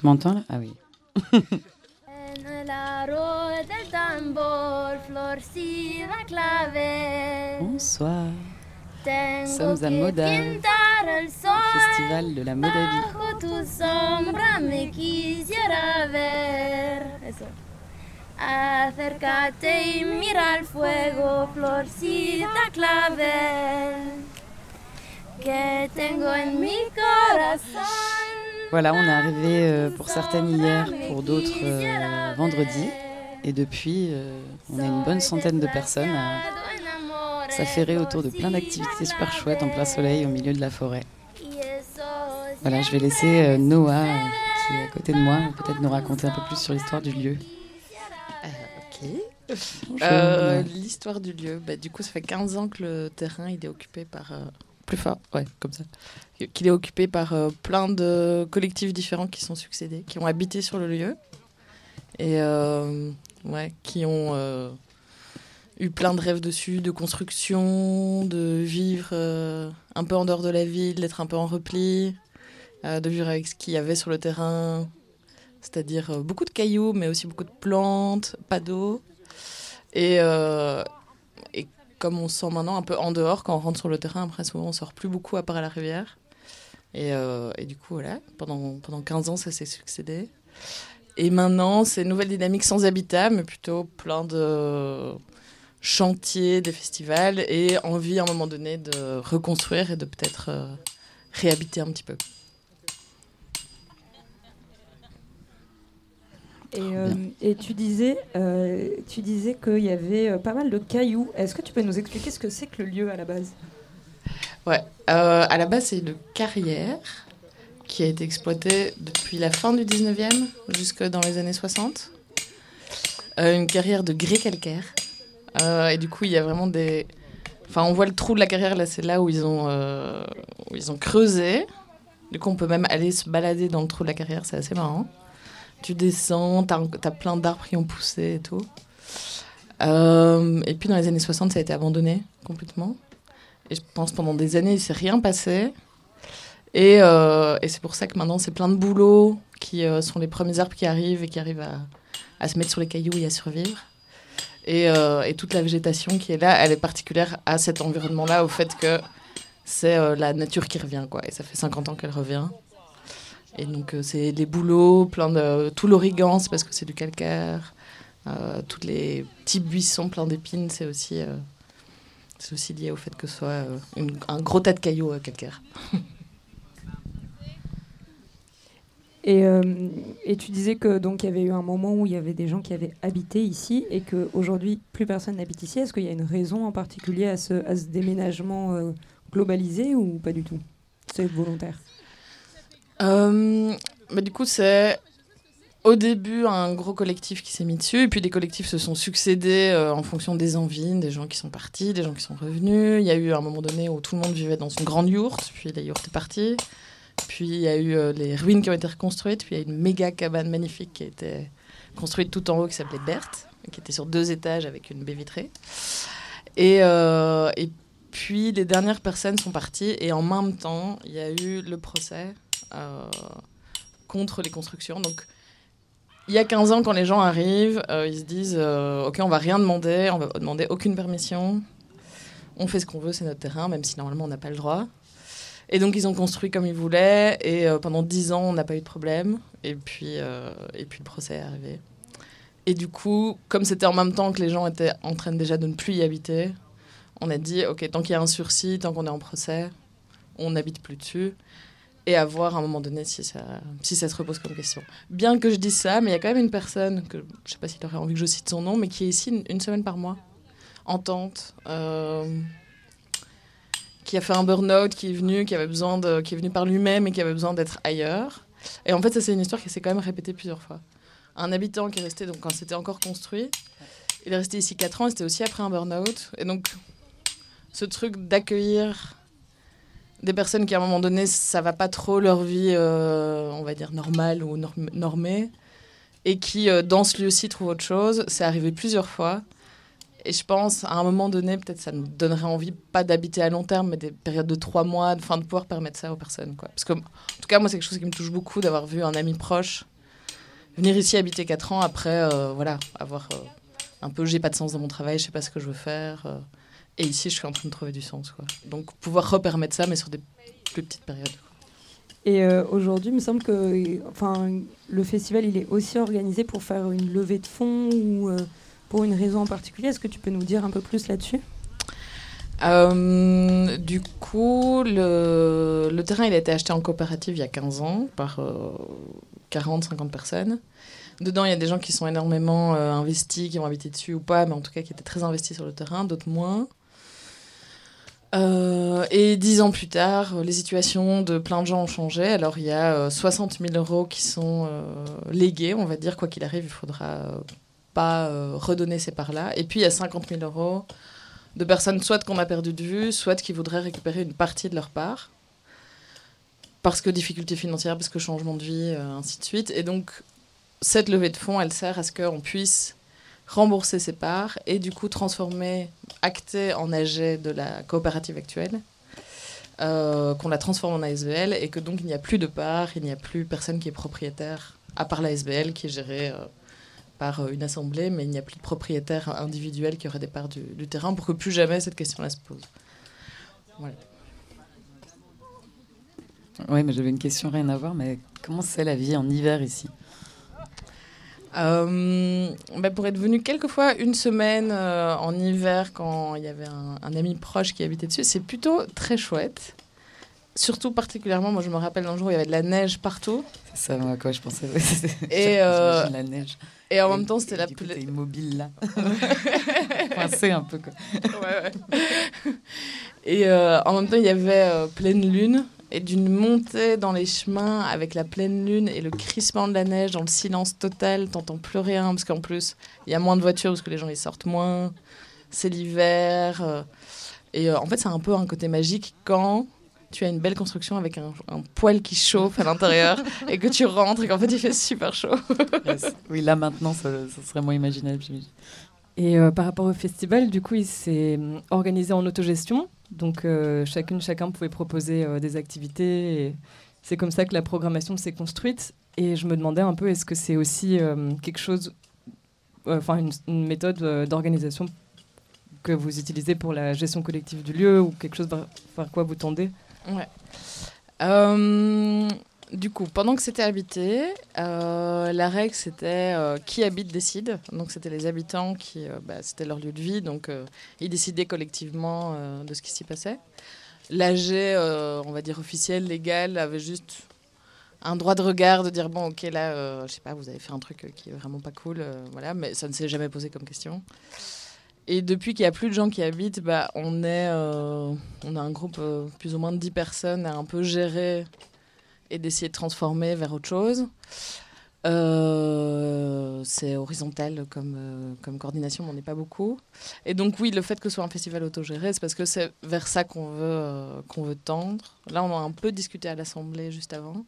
Tu m'entends là? Ah oui. Bonsoir. Tengo Sommes à sol. Festival de la Modavie. Bajo tu sombra me quisiera ver. Eso. Acércate y mira el fuego, florcita clavel. Que tengo en mi corazón. Voilà, on est arrivé euh, pour certaines hier, pour d'autres euh, vendredi. Et depuis, euh, on a une bonne centaine de personnes à s'affairer autour de plein d'activités super chouettes en plein soleil au milieu de la forêt. Voilà, je vais laisser Noah, qui est à côté de moi, peut-être nous raconter un peu plus sur l'histoire du lieu. Euh, Noah. L'histoire du lieu, bah, du coup, ça fait 15 ans que le terrain il est occupé par. euh, plus fort, ouais, comme ça. Qu'il est occupé par euh, plein de collectifs différents qui sont succédés, qui ont habité sur le lieu. Et euh, ouais, qui ont euh, eu plein de rêves dessus, de construction, de vivre un peu en dehors de la ville, d'être un peu en repli, de vivre avec ce qu'il y avait sur le terrain. C'est-à-dire beaucoup de cailloux, mais aussi beaucoup de plantes, pas d'eau. Et comme on se sent maintenant un peu en dehors, quand on rentre sur le terrain, après souvent on sort plus beaucoup à part à la rivière. Et, euh, du coup, voilà, pendant, pendant 15 ans, ça s'est succédé. Et maintenant, c'est une nouvelle dynamique sans habitat, mais plutôt plein de chantiers, des festivals, et envie à un moment donné de reconstruire et de peut-être euh, réhabiter un petit peu. Et, euh, et tu disais, euh, tu disais qu'il y avait euh, pas mal de cailloux. Est-ce que tu peux nous expliquer ce que c'est que le lieu à la base? Ouais, euh, à la base, c'est une carrière qui a été exploitée depuis la fin du 19e jusque dans les années 60. Euh, une carrière de grès calcaire. Et du coup, il y a vraiment des. Enfin, on voit le trou de la carrière, là, c'est là où ils, ont, où ils ont creusé. Du coup, on peut même aller se balader dans le trou de la carrière, c'est assez marrant. Tu descends, t'as as plein d'arbres qui ont poussé et tout. Euh, et puis, dans les années 60, ça a été abandonné complètement. Et je pense pendant des années, il s'est rien passé. Et, euh, c'est pour ça que maintenant, c'est plein de boulots qui euh, sont les premiers arbres qui arrivent et qui arrivent à, se mettre sur les cailloux et à survivre. Et, et toute la végétation qui est là, elle est particulière à cet environnement-là, au fait que c'est la nature qui revient. Quoi. Et ça fait 50 ans qu'elle revient. Et donc, euh, c'est des bouleaux, plein de. Tout l'origan, c'est parce que c'est du calcaire. Euh, tous les petits buissons pleins d'épines, c'est aussi. euh, c'est aussi lié au fait que ce soit un gros tas de cailloux calcaires. et, et tu disais que donc il y avait eu un moment où il y avait des gens qui avaient habité ici et qu'aujourd'hui plus personne n'habite ici. Est-ce qu'il y a une raison en particulier à ce, déménagement globalisé ou pas du tout? C'est volontaire. Euh, bah, du coup, c'est au début un gros collectif qui s'est mis dessus, et puis des collectifs se sont succédés euh, en fonction des envies, des gens qui sont partis, des gens qui sont revenus. Il y a eu un moment donné où tout le monde vivait dans une grande yourte, puis la yourte est partie. Puis il y a eu euh, les ruines qui ont été reconstruites, puis il y a une méga cabane magnifique qui a été construite tout en haut qui s'appelait Berthe, qui était sur deux étages avec une baie vitrée. Et, puis les dernières personnes sont parties, et en même temps, il y a eu le procès contre les constructions. Donc il y a 15 ans, quand les gens arrivent, euh, ils se disent euh, Ok, on va rien demander, on va demander aucune permission. On fait ce qu'on veut, c'est notre terrain, même si normalement on n'a pas le droit. Et donc ils ont construit comme ils voulaient, et euh, pendant 10 ans, on n'a pas eu de problème. Et puis, euh, et puis le procès est arrivé. Et du coup, comme c'était en même temps que les gens étaient en train déjà de ne plus y habiter, on a dit Ok, tant qu'il y a un sursis, tant qu'on est en procès, on n'habite plus dessus et à voir à un moment donné si ça, si ça se repose comme question. Bien que je dise ça, mais il y a quand même une personne, que je sais pas s'il aurait envie que je cite son nom, mais qui est ici une, semaine par mois, en tente, euh, qui a fait un burn-out, qui est venu, qui avait besoin de, qui est venu par lui-même et qui avait besoin d'être ailleurs. Et en fait, ça c'est une histoire qui s'est quand même répétée plusieurs fois. Un habitant qui est resté, donc quand c'était encore construit, il est resté ici 4 ans, c'était aussi après un burn-out. Et donc, ce truc d'accueillir des personnes qui à un moment donné ça va pas trop leur vie euh, on va dire normale ou norm- normée et qui euh, dans ce lieu-ci trouvent autre chose. C'est arrivé plusieurs fois. Et je pense à un moment donné peut-être ça nous donnerait envie pas d'habiter à long terme mais des périodes de trois mois de, fin, de pouvoir permettre ça aux personnes quoi. Parce que en tout cas moi c'est quelque chose qui me touche beaucoup d'avoir vu un ami proche venir ici habiter quatre ans après euh, voilà avoir un peu j'ai pas de sens dans mon travail je sais pas ce que je veux faire et ici, je suis en train de trouver du sens. Quoi. Donc, pouvoir repermettre ça, mais sur des plus petites périodes. Et euh, aujourd'hui, il me semble que enfin, le festival il est aussi organisé pour faire une levée de fonds ou euh, pour une raison en particulier. Est-ce que tu peux nous dire un peu plus là-dessus? Euh, du coup, le, le terrain il a été acheté en coopérative il y a 15 ans par 40-50 personnes. Dedans, il y a des gens qui sont énormément euh, investis, qui ont habité dessus ou pas, mais en tout cas qui étaient très investis sur le terrain, d'autres moins. Euh, et dix ans plus tard, euh, les situations de plein de gens ont changé. Alors il y a euh, 60 000 euros qui sont euh, légués, on va dire, quoi qu'il arrive, il faudra euh, pas euh, redonner ces parts-là. Et puis il y a 50 000 euros de personnes soit qu'on a perdu de vue, soit qui voudraient récupérer une partie de leur part. Parce que difficultés financières, parce que changement de vie, euh, ainsi de suite. Et donc, cette levée de fonds, elle sert à ce qu'on puisse rembourser ses parts et du coup transformer, acter en AG de la coopérative actuelle, euh, qu'on la transforme en ASBL et que donc il n'y a plus de parts, il n'y a plus personne qui est propriétaire, à part la SBL qui est gérée euh, par euh, une assemblée, mais il n'y a plus de propriétaire individuel qui aurait des parts du, terrain pour que plus jamais cette question-là se pose. Oui, mais j'avais une question rien à voir, mais comment c'est la vie en hiver ici? Euh, bah, pour être venu quelques fois une semaine euh, en hiver quand il y avait un, un ami proche qui habitait dessus, c'est plutôt très chouette. Surtout particulièrement, moi je me rappelle un jour où il y avait de la neige partout C'est ça à quoi je pensais. Et, euh, la neige. et en Et- même temps c'était la plus... t'es immobile là. Coincé un peu quoi. Ouais, ouais. Et en même temps, il y avait pleine lune et d'une montée dans les chemins avec la pleine lune et le crissement de la neige dans le silence total. T'entends plus rien parce qu'en plus, il y a moins de voitures parce que les gens ils sortent moins. C'est l'hiver. euh, et euh, en fait, c'est un peu un côté magique quand tu as une belle construction avec un, un poêle qui chauffe à l'intérieur et que tu rentres et qu'en fait il fait super chaud. Yes. Oui, là maintenant, ça, ça serait moins imaginable. j'imagine. Et euh, par rapport au festival, du coup, il s'est organisé en autogestion. Donc, euh, chacune, chacun pouvait proposer euh, des activités. C'est comme ça que la programmation s'est construite. Et je me demandais un peu, est-ce que c'est aussi euh, quelque chose, enfin, une, méthode d'organisation que vous utilisez pour la gestion collective du lieu ou quelque chose vers, vers quoi vous tendez? Ouais. Du coup, pendant que c'était habité, euh, la règle c'était euh, qui habite décide. Donc c'était les habitants qui, euh, bah, c'était leur lieu de vie, donc ils décidaient collectivement de ce qui s'y passait. L'AG, on va dire officiel, légal, avait juste un droit de regard de dire bon ok là, je sais pas, vous avez fait un truc qui est vraiment pas cool, voilà, mais ça ne s'est jamais posé comme question. Et depuis qu'il n'y a plus de gens qui habitent, bah, on, est, on a un groupe plus ou moins de 10 personnes à un peu gérer et d'essayer de transformer vers autre chose. Euh, c'est horizontal comme, euh, comme coordination, mais on n'est pas beaucoup. Et donc oui, le fait que ce soit un festival autogéré, c'est parce que c'est vers ça qu'on veut, euh, qu'on veut tendre. Là, on a un peu discuté à l'Assemblée juste avant.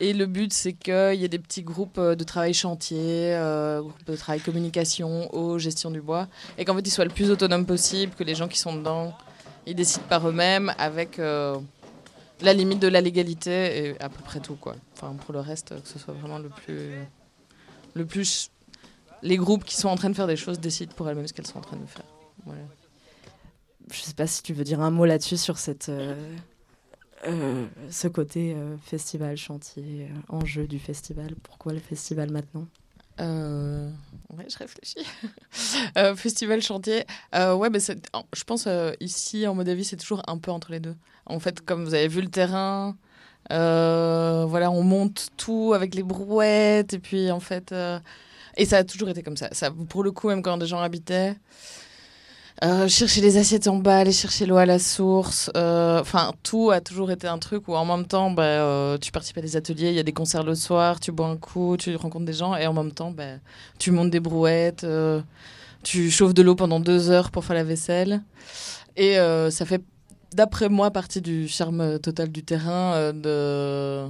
Et le but, c'est qu'il y ait des petits groupes de travail chantier, groupes de travail communication, eau, gestion du bois, et qu'en fait, ils soient le plus autonomes possible, que les gens qui sont dedans, ils décident par eux-mêmes avec la limite de la légalité et à peu près tout, quoi. Enfin, pour le reste, que ce soit vraiment le plus... Le plus... Les groupes qui sont en train de faire des choses décident pour elles-mêmes ce qu'elles sont en train de faire. Voilà. Je sais pas si tu veux dire un mot là-dessus sur cette, euh, euh, ce côté euh, festival, chantier, enjeu du festival. Pourquoi le festival maintenant? Euh, ouais, je réfléchis. Euh, festival chantier. Euh, ouais, je pense ici en Moldavie, c'est toujours un peu entre les deux. En fait, comme vous avez vu le terrain, voilà, on monte tout avec les brouettes et puis en fait, et ça a toujours été comme ça. Ça, pour le coup, même quand des gens habitaient. Euh, chercher les assiettes en bas, aller chercher l'eau à la source. euh, Enfin, tout a toujours été un truc où en même temps, bah, euh, tu participes à des ateliers, il y a des concerts le soir, tu bois un coup, tu rencontres des gens, et en même temps, bah, tu montes des brouettes, tu chauffes de l'eau pendant deux heures pour faire la vaisselle. Et ça fait, d'après moi, partie du charme total du terrain, de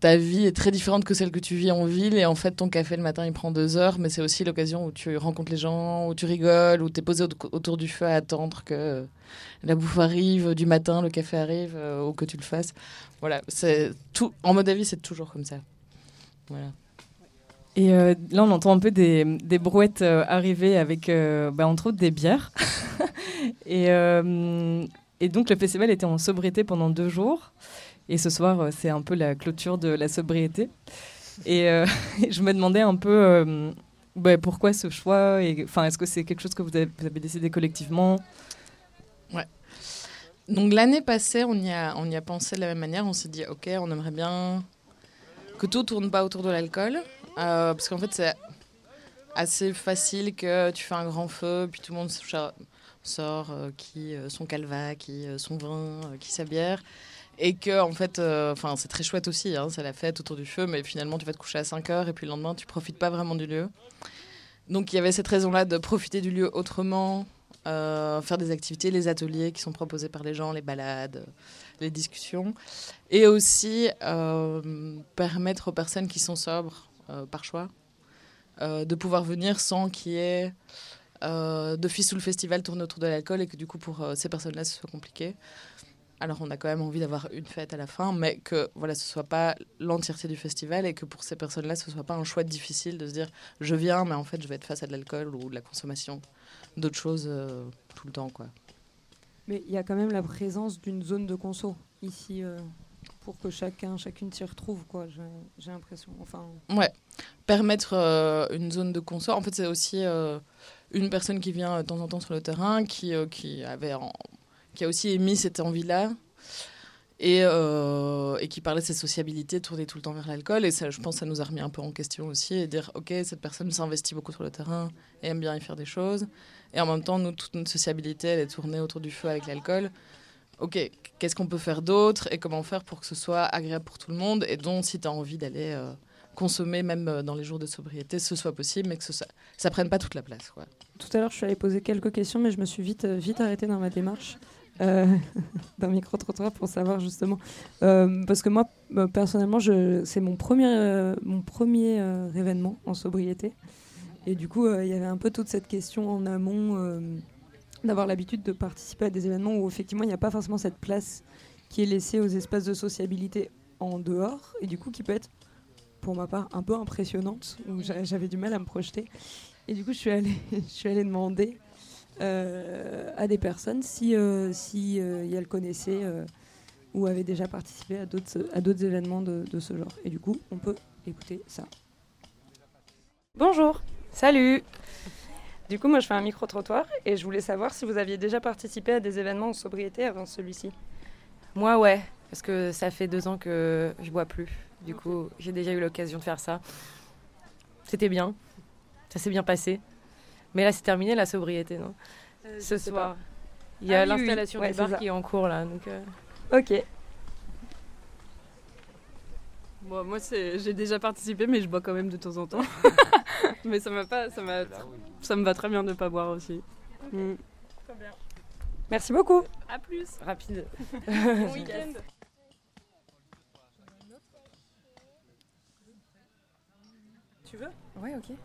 ta vie est très différente que celle que tu vis en ville et en fait ton café le matin il prend deux heures mais c'est aussi l'occasion où tu rencontres les gens, où tu rigoles, où tu es posé au- autour du feu à attendre que la bouffe arrive du matin, le café arrive euh, ou que tu le fasses. Voilà, c'est tout en Moldavie c'est toujours comme ça. Voilà. Et euh, là, on entend un peu des, des brouettes euh, arriver avec, bah, entre autres, des bières. et, et donc, le festival était en sobriété pendant deux jours. Et ce soir, euh, c'est un peu la clôture de la sobriété. Et euh, je me demandais un peu euh, bah, pourquoi ce choix. Enfin, est-ce que c'est quelque chose que vous avez, décidé collectivement? Donc l'année passée, on y, a, on y a pensé de la même manière. On s'est dit, ok, on aimerait bien que tout tourne pas autour de l'alcool. Parce qu'en fait, c'est assez facile que tu fais un grand feu, puis tout le monde sort qui euh, son calva, qui son vin, qui sa bière. Et que, en fait, euh, enfin, c'est très chouette aussi, hein, c'est la fête autour du feu, mais finalement, tu vas te coucher à 5 heures et puis le lendemain, tu profites pas vraiment du lieu. Donc, il y avait cette raison-là de profiter du lieu autrement, euh, faire des activités, les ateliers qui sont proposés par les gens, les balades, les discussions, et aussi euh, permettre aux personnes qui sont sobres par choix de pouvoir venir sans qu'il y ait euh, d'office où le festival tourne autour de l'alcool et que du coup pour ces personnes-là ce soit compliqué. Alors on a quand même envie d'avoir une fête à la fin, mais que voilà ce soit pas l'entièreté du festival et que pour ces personnes-là ce soit pas un choix difficile de se dire je viens mais en fait je vais être face à de l'alcool ou de la consommation d'autres choses euh, tout le temps quoi. Mais il y a quand même la présence d'une zone de conso ici euh, pour que chacun, chacune s'y retrouve, quoi. J'ai l'impression. Enfin, Ouais, permettre euh, une zone de consort. En fait, c'est aussi euh, une personne qui vient de temps en temps sur le terrain, qui, euh, qui, avait en- qui a aussi émis cette envie-là. Et, euh, et qui parlait de cette sociabilité tournée tout le temps vers l'alcool. Et ça, je pense que ça nous a remis un peu en question aussi. Et dire, OK, cette personne s'investit beaucoup sur le terrain et aime bien y faire des choses. Et en même temps, nous, toute notre sociabilité, elle est tournée autour du feu avec l'alcool. OK, qu'est-ce qu'on peut faire d'autre et comment faire pour que ce soit agréable pour tout le monde Et donc, si tu as envie d'aller euh, consommer, même euh, dans les jours de sobriété, ce soit possible, mais que soit- ça prenne pas toute la place. Quoi. tout à l'heure, je suis allée poser quelques questions, mais je me suis vite, vite arrêtée dans ma démarche euh, d'un micro-trottoir pour savoir justement. Euh, parce que moi, euh, personnellement, c'est mon premier, mon premier événement en sobriété. Et du coup, il y avait un peu toute cette question en amont d'avoir l'habitude de participer à des événements où effectivement, il n'y a pas forcément cette place qui est laissée aux espaces de sociabilité en dehors et du coup qui peut être, pour ma part, un peu impressionnante, où j'a- j'avais du mal à me projeter. Et du coup, je suis allée, je suis allée demander à des personnes si, euh, si euh, elles connaissaient euh, ou avaient déjà participé à d'autres à d'autres événements de, de ce genre. Et du coup, on peut écouter ça. Bonjour, salut. Du coup, moi, je fais un micro-trottoir et je voulais savoir si vous aviez déjà participé à des événements en sobriété avant celui-ci. Moi, ouais, parce que ça fait deux ans que je bois plus. Du coup, j'ai déjà eu l'occasion de faire ça. C'était bien. Ça s'est bien passé. Mais là, c'est terminé la sobriété, non Ce soir. Il y a Ah oui, oui, l'installation ouais, du c'est bar ça. qui est en cours là. Donc, euh, Ok. Bon, moi, j'ai déjà participé, mais je bois quand même de temps en temps. mais ça, m'a pas, ça, m'a, ça me va très bien de ne pas boire aussi. Mm. Très bien. Merci beaucoup. À plus. Rapide. bon week-end. Tu veux? Ouais, ok.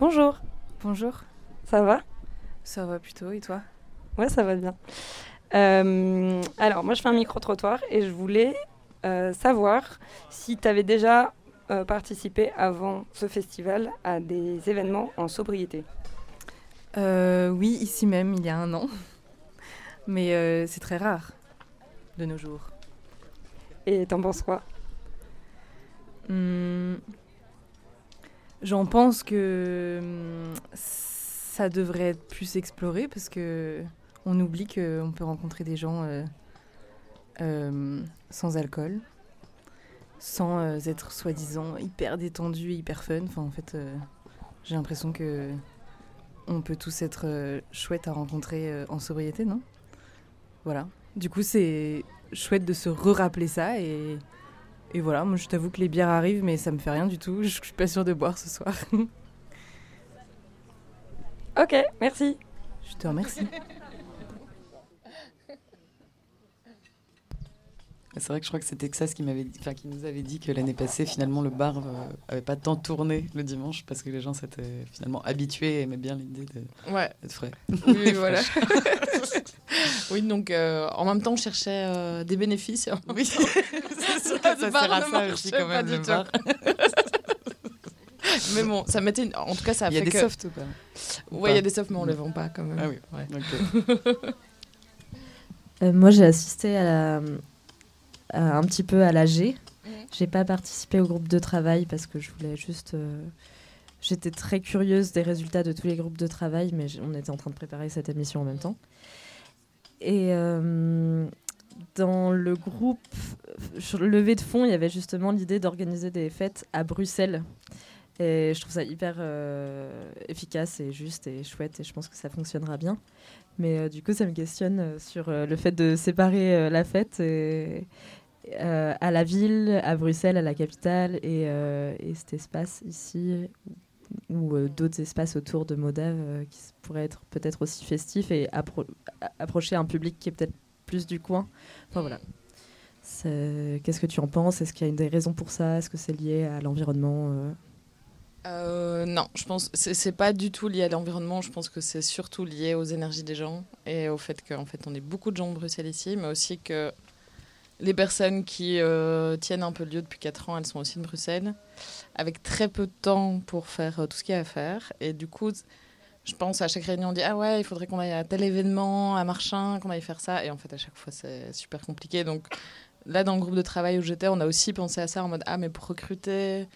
Bonjour. Bonjour. Ça va? Ça va plutôt, et toi? Ouais, ça va bien. Euh, alors, moi, je fais un micro-trottoir et je voulais euh, savoir si tu avais déjà euh, participé avant ce festival à des événements en sobriété. Oui, ici même, il y a un an. Mais c'est très rare de nos jours. Et t'en penses quoi? Hmm. J'en pense que hmm, ça devrait être plus exploré parce que on oublie qu'on peut rencontrer des gens euh, euh, sans alcool, sans euh, être soi-disant hyper détendu, hyper fun. Enfin, en fait, j'ai l'impression que on peut tous être chouettes à rencontrer en sobriété, non? Voilà. Du coup, c'est chouette de se re-rappeler ça et, et voilà. Moi, je t'avoue que les bières arrivent, mais ça me fait rien du tout. Je suis pas sûre de boire ce soir. ok, merci. Je te remercie. C'est vrai que je crois que c'était Texas qui, m'avait qui nous avait dit que l'année passée, finalement, le bar n'avait avait pas tant tourné le dimanche parce que les gens s'étaient finalement habitués et aimaient bien l'idée de, ouais. d'être frais. Oui, voilà. oui, donc euh, en même temps, on cherchait euh, des bénéfices. Oui, c'est ça, ça sert à ça aussi quand même, le bar. mais bon, ça mettait. En tout cas, ça a Il y a fait des que... softs ou pas? Ouais, il y a des softs, mais on les vend pas quand même. Ah oui, ouais. Euh, moi, j'ai assisté à la, un petit peu à l'AG. J'ai pas participé au groupe de travail parce que je voulais juste. euh, J'étais très curieuse des résultats de tous les groupes de travail, mais on était en train de préparer cette émission en même temps. Et euh, dans le groupe sur le levée de fonds, il y avait justement l'idée d'organiser des fêtes à Bruxelles. Et je trouve ça hyper euh, efficace et juste et chouette, et je pense que ça fonctionnera bien. Mais euh, du coup, ça me questionne euh, sur euh, le fait de séparer la fête à la ville, à Bruxelles, à la capitale, et, et cet espace ici, ou d'autres espaces autour de Modave qui pourraient être peut-être aussi festifs et appro- approcher un public qui est peut-être plus du coin. Enfin voilà. Qu'est-ce que tu en penses? Est-ce qu'il y a une des raisons pour ça? Est-ce que c'est lié à l'environnement Euh, non, je pense c'est pas du tout lié à l'environnement. Je pense que c'est surtout lié aux énergies des gens et au fait qu'en fait on est beaucoup de gens de Bruxelles ici, mais aussi que les personnes qui euh, tiennent un peu le lieu depuis 4 ans, elles sont aussi de Bruxelles, avec très peu de temps pour faire euh, tout ce qu'il y a à faire. Et du coup, je pense à chaque réunion, on dit ah ouais, il faudrait qu'on aille à tel événement, à machin, qu'on aille faire ça. Et en fait, à chaque fois, c'est super compliqué. Donc là, dans le groupe de travail où j'étais, on a aussi pensé à ça en mode ah mais pour recruter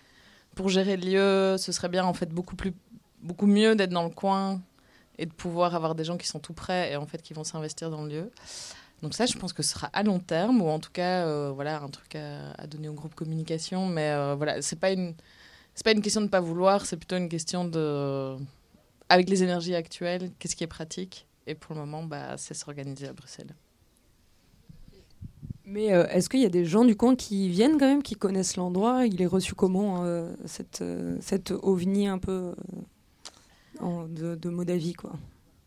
pour gérer le lieu, ce serait bien en fait beaucoup plus beaucoup mieux d'être dans le coin et de pouvoir avoir des gens qui sont tout près et en fait qui vont s'investir dans le lieu. Donc ça, je pense que ce sera à long terme ou en tout cas euh, voilà un truc à, à donner au groupe communication. Mais euh, voilà, c'est pas une c'est pas une question de pas vouloir, c'est plutôt une question de avec les énergies actuelles, qu'est-ce qui est pratique? Et pour le moment, bah, c'est s'organiser à Bruxelles. Mais euh, est-ce qu'il y a des gens du coin qui viennent quand même, qui connaissent l'endroit? Il est reçu comment, euh, cette, euh, cette ovni un peu en- de, de Moldavie, quoi?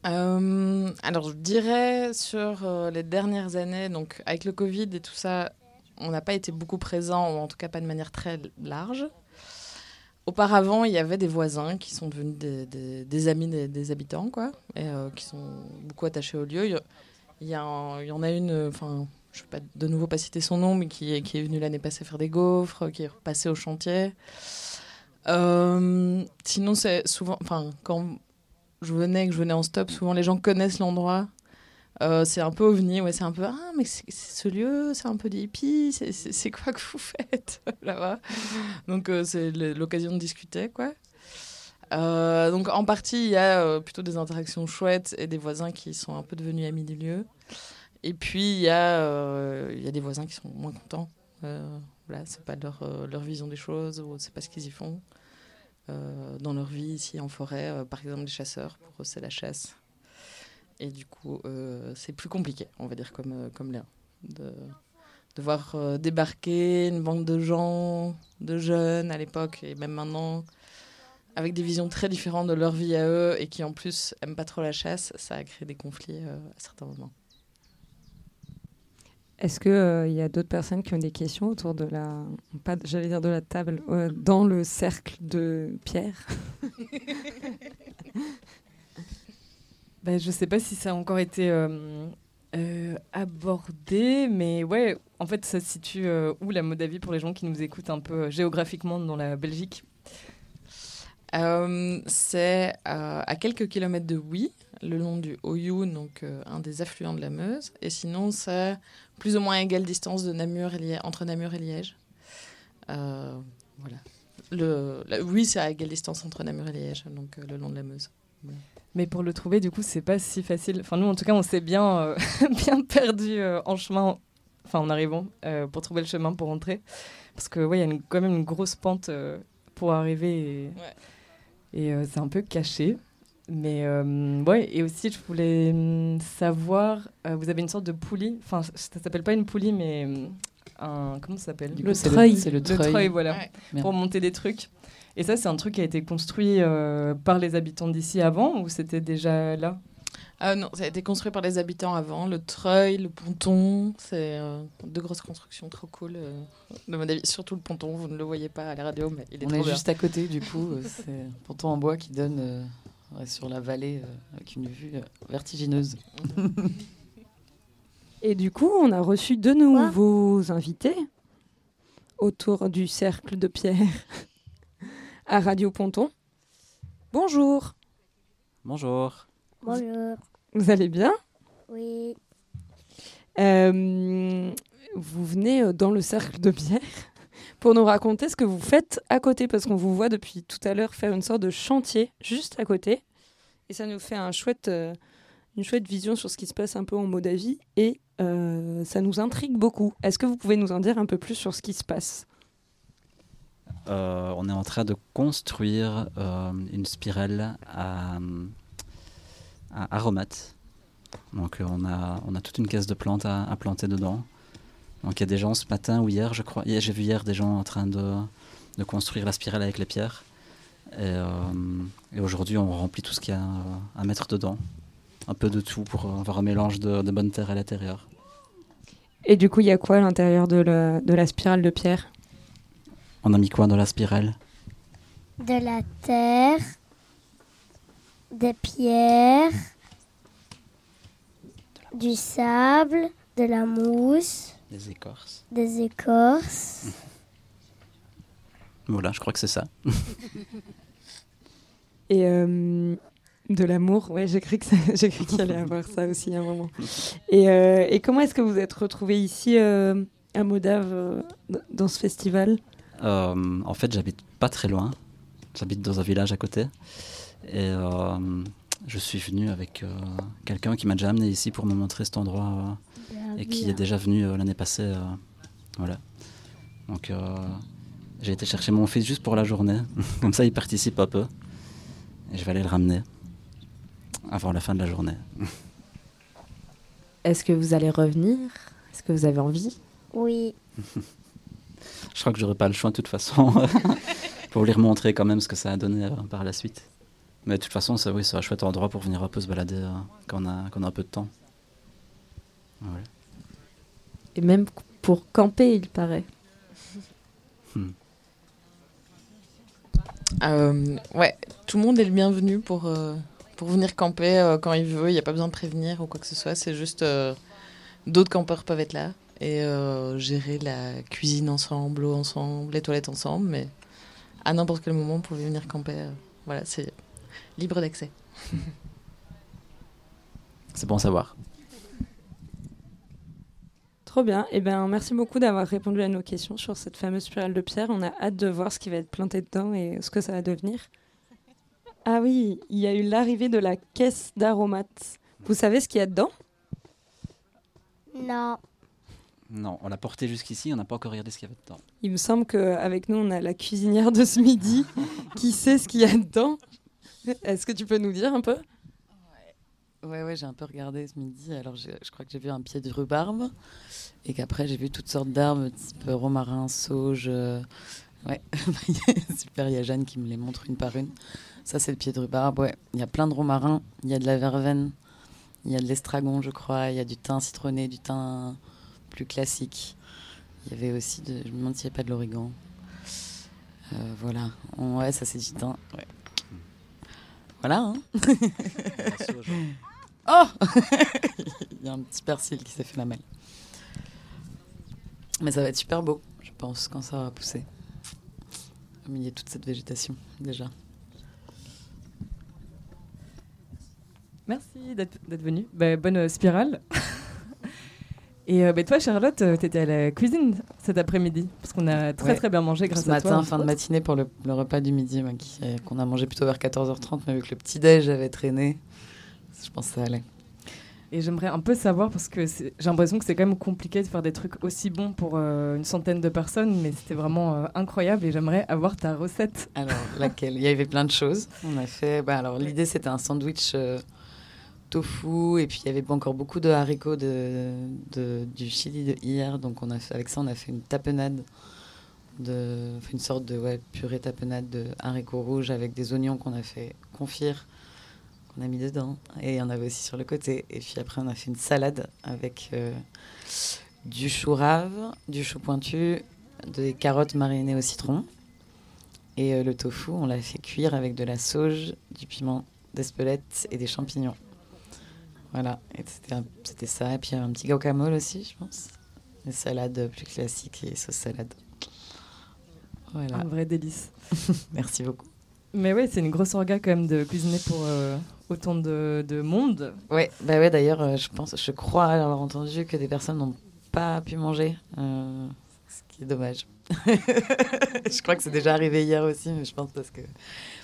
Alors, je dirais sur les dernières années, donc avec le Covid et tout ça, on n'a pas été beaucoup présent, ou en tout cas pas de manière très large. Auparavant, il y avait des voisins qui sont devenus des, amis des, habitants, quoi, et qui sont beaucoup attachés au lieu. Il y, il y en a une, enfin, je ne vais pas de nouveau pas citer son nom, mais qui, est- venue l'année passée faire des gaufres, qui est repassée au chantier. Euh, sinon, c'est souvent, enfin, quand je venais, que je venais en stop, souvent les gens connaissent l'endroit. Euh, c'est un peu ovni, ouais, c'est un peu ah mais c'est ce lieu, c'est un peu des hippies, c'est- quoi que vous faites là-bas? Donc euh, c'est l'occasion de discuter quoi. Donc en partie il y a plutôt des interactions chouettes et des voisins qui sont un peu devenus amis du lieu. Et puis il y a euh, il y a des voisins qui sont moins contents. Euh, voilà, c'est pas leur euh, vision des choses ou c'est pas ce qu'ils y font euh, dans leur vie ici en forêt. Par exemple, les chasseurs, pour eux, c'est la chasse. Et du coup, c'est plus compliqué, on va dire, comme, comme lien. De, voir débarquer une bande de gens, de jeunes à l'époque et même maintenant, avec des visions très différentes de leur vie à eux et qui en plus aiment pas trop la chasse, ça a créé des conflits à certains moments. Est-ce qu'il il y a d'autres personnes qui ont des questions autour de la, pas, j'allais dire de la table, euh, dans le cercle de Pierre? Ben, je sais pas si ça a encore été euh, euh, abordé, mais ouais, en fait, ça se situe euh, où la Moldavie pour les gens qui nous écoutent un peu euh, géographiquement dans la Belgique? Euh, c'est euh, à quelques kilomètres de Oui, le long du Oyou, donc euh, un des affluents de la Meuse. Et sinon, c'est plus ou moins à égale distance de Namur et Liège, entre Namur et Liège. Euh, voilà. Le, la- oui, c'est à égale distance entre Namur et Liège, donc euh, le long de la Meuse. Mais pour le trouver, du coup, c'est pas si facile. Enfin, nous, en tout cas, on s'est bien, euh, bien perdu en chemin, enfin, en arrivant, pour trouver le chemin pour rentrer. Parce que, ouais, il y a une- quand même une grosse pente pour arriver et, Ouais. et c'est un peu caché. Mais, euh, ouais, et aussi, je voulais hum, savoir, euh, vous avez une sorte de poulie, enfin, ça s'appelle pas une poulie, mais hum, un. Comment ça s'appelle? Le treuil. C'est le Le treuil. voilà Ouais. Pour monter des trucs. Et ça, c'est un truc qui a été construit euh, par les habitants d'ici avant ou c'était déjà là? Ah non, ça a été construit par les habitants avant. Le treuil, le ponton, c'est euh, deux grosses constructions trop cool. euh, de mon avis, surtout le ponton, vous ne le voyez pas à la radio, mais il est On trop est bien. juste à côté, du coup. C'est un ponton en bois qui donne euh, sur la vallée euh, avec une vue euh, vertigineuse. Et du coup, on a reçu de nouveaux invités autour du cercle de Pierre à Radio Ponton. Bonjour, Bonjour. Bonjour. vous allez bien? Oui. Euh, Vous venez dans le cercle de Pierre pour nous raconter ce que vous faites à côté, parce qu'on vous voit depuis tout à l'heure faire une sorte de chantier juste à côté. Et ça nous fait un chouette, euh, une chouette vision sur ce qui se passe un peu en Moldavie. Et euh, ça nous intrigue beaucoup. Est-ce que vous pouvez nous en dire un peu plus sur ce qui se passe? Euh, on est en train de construire une spirale à, à. Donc on a, toute une caisse de plantes à planter dedans. Donc il y a des gens ce matin ou hier, je crois. J'ai vu hier des gens en train de, de construire la spirale avec les pierres. Et, euh, et aujourd'hui, on remplit tout ce qu'il y a euh, à mettre dedans. Un peu de tout pour avoir un mélange de, de bonne terre à l'intérieur. Et du coup, il y a quoi à l'intérieur de la, de la spirale de Pierre? On a mis quoi dans la spirale? De la terre, des pierres, du sable, de la mousse, Des écorces. des écorces. Voilà, je crois que c'est ça. Et euh, de l'amour, ouais, j'ai cru que j'ai cru qu'il allait avoir ça aussi à un moment. Et, euh, et comment est-ce que vous êtes retrouvés ici euh, à Modave euh, dans ce festival? Euh, en fait, j'habite pas très loin. J'habite dans un village à côté. Et euh, je suis venu avec euh, quelqu'un qui m'a déjà amené ici pour me montrer cet endroit euh, et qui est déjà venu euh, l'année passée. euh, voilà. Donc, euh, j'ai été chercher mon fils juste pour la journée. Comme ça, il participe un peu. Et je vais aller le ramener avant la fin de la journée. Est-ce que vous allez revenir? Est-ce que vous avez envie? Oui. Je crois que j'aurai pas le choix de toute façon pour lui remontrer quand même ce que ça a donné euh, par la suite. Mais de toute façon, c'est oui, c'est un chouette endroit pour venir un peu se balader euh, quand, on a, quand on a un peu de temps. Voilà. Et même pour camper, il paraît. Euh, ouais, tout le monde est le bienvenu pour, euh, pour venir camper euh, quand il veut. Il n'y a pas besoin de prévenir ou quoi que ce soit. C'est juste euh, d'autres campeurs peuvent être là et euh, gérer la cuisine ensemble, l'eau ensemble, les toilettes ensemble. Mais à n'importe quel moment, vous pouvez venir camper. euh, voilà, c'est libre d'accès. C'est bon à savoir. Trop bien. Et ben, merci beaucoup d'avoir répondu à nos questions sur cette fameuse spirale de pierre. On a hâte de voir ce qui va être planté dedans et ce que ça va devenir. Ah oui, il y a eu l'arrivée de la caisse d'aromates. Vous savez ce qu'il y a dedans? Non. Non, on l'a porté jusqu'ici, on n'a pas encore regardé ce qu'il y avait dedans. Il me semble qu'avec nous, on a la cuisinière de ce midi qui sait ce qu'il y a dedans. Est-ce que tu peux nous dire un peu? Ouais, ouais, j'ai un peu regardé ce midi. Alors, je, crois que j'ai vu un pied de rhubarbe et qu'après, j'ai vu toutes sortes d'arbres, type romarin, sauge. euh, Ouais, super. Il y a Jeanne qui me les montre une par une. Ça, c'est le pied de rhubarbe. Ouais, il y a plein de romarin. Il y a de la verveine. Il y a de l'estragon, je crois. Il y a du thym citronné, du thym plus classique. Il y avait aussi de. Je me demande s'il n'y a pas de l'origan. Euh, voilà. On- Ouais, ça, c'est du thym. Voilà. Hein. oh Il y a un petit persil qui s'est fait la malle. Mais ça va être super beau, je pense, quand ça va pousser. Au milieu de toute cette végétation, déjà. Merci d'être d'être venue. Bah, bonne spirale. Et euh, bah, toi, Charlotte, tu étais à la cuisine cet après-midi, parce qu'on a très Ouais. très bien mangé grâce Ce à toi. matin, fin de matinée, pour le, le repas du midi, euh, qu'on a mangé plutôt vers 14h30, mais vu que le petit-déj avait traîné, je pense que ça allait. Et j'aimerais un peu savoir, parce que j'ai l'impression que c'est quand même compliqué de faire des trucs aussi bons pour euh, une centaine de personnes, mais c'était vraiment euh, incroyable et j'aimerais avoir ta recette. Alors, laquelle? Il y avait plein de choses. On a fait. Bah, alors, l'idée, c'était un sandwich euh, tofu, et puis il y avait encore beaucoup de haricots de, du Chili de hier. Donc, on avec ça, on a fait une tapenade, de, une sorte de purée tapenade de haricots rouges avec des oignons qu'on a fait confire, qu'on a mis dedans. Et il y en avait aussi sur le côté. Et puis après, on a fait une salade avec euh, du chou rave, du chou pointu, des carottes marinées au citron. Et euh, le tofu, on l'a fait cuire avec de la sauge, du piment d'Espelette et des champignons. Voilà, c'était ça. Et puis un petit guacamole aussi, je pense. Une salade plus classique et sauce salade. Voilà. Un vrai délice. Merci beaucoup. Mais oui, c'est une grosse orga quand même de cuisiner pour euh, autant de, de monde. Ouais, bah ouais, d'ailleurs, euh, je pense, je crois avoir entendu que des personnes n'ont pas pu manger, euh, ce qui est dommage. je crois que c'est déjà arrivé hier aussi, mais je pense parce que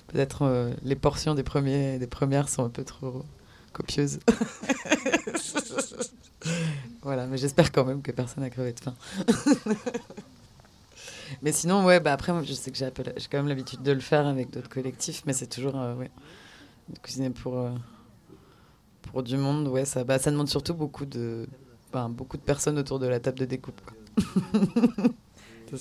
peut-être les portions des premiers, des premières sont un peu trop copieuses. voilà, mais j'espère quand même que personne n'a crevé de faim. mais sinon, ouais, bah après, moi, je sais que j'ai quand même l'habitude de le faire avec d'autres collectifs, mais c'est toujours, euh, ouais, de cuisiner pour. euh, pour du monde, ouais, ça, bah, ça demande surtout beaucoup de, ben, beaucoup de personnes autour de la table de découpe.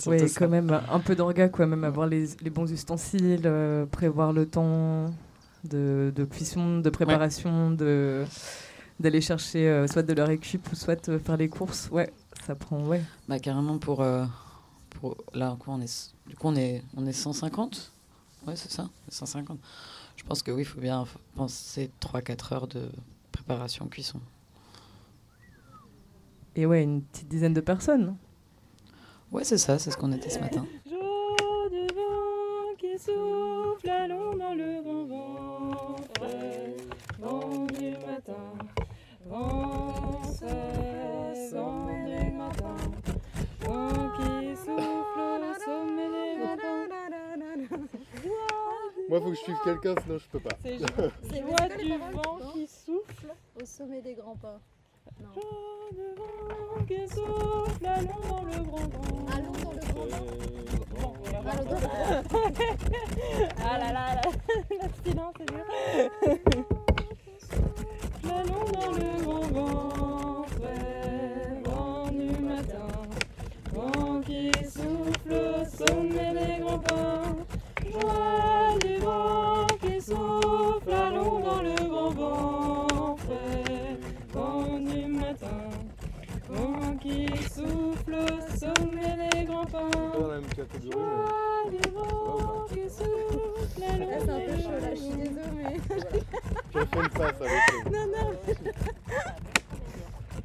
Oui, ça. quand même un peu d'orga, quoi, même avoir les, les bons ustensiles, euh, prévoir le temps de, de cuisson, de préparation, de d'aller chercher euh, soit de la récup ou soit euh, faire les courses. Ouais, ça prend, ouais. Bah, carrément pour, euh, pour là, quoi, on est, du coup, on est, on est 150 Ouais, c'est ça, 150. Je pense que oui, il faut bien penser 3-4 heures de préparation cuisson. Et ouais, une petite dizaine de personnes. Ouais, c'est ça, c'est ce qu'on était ce matin. Moi, faut que je suive quelqu'un, sinon je peux pas. C'est les du vent qui souffle Au sommet des grands pas. Non. Vent qui souffle, allons dans le grand vent. Allons dans le grand vent. Bon, voilà. Allons dans le grand Ah là là, là, l'abstinence c'est dur. Allons dans le grand vent frais, vent du matin, vent qui souffle au sommet des grands pins. Joie qui souffle au sommet des grands pins. dans la même catégorie, Joie du vent qui souffle, c'est un peu chaud là, je suis désolée. mais-. Non, non.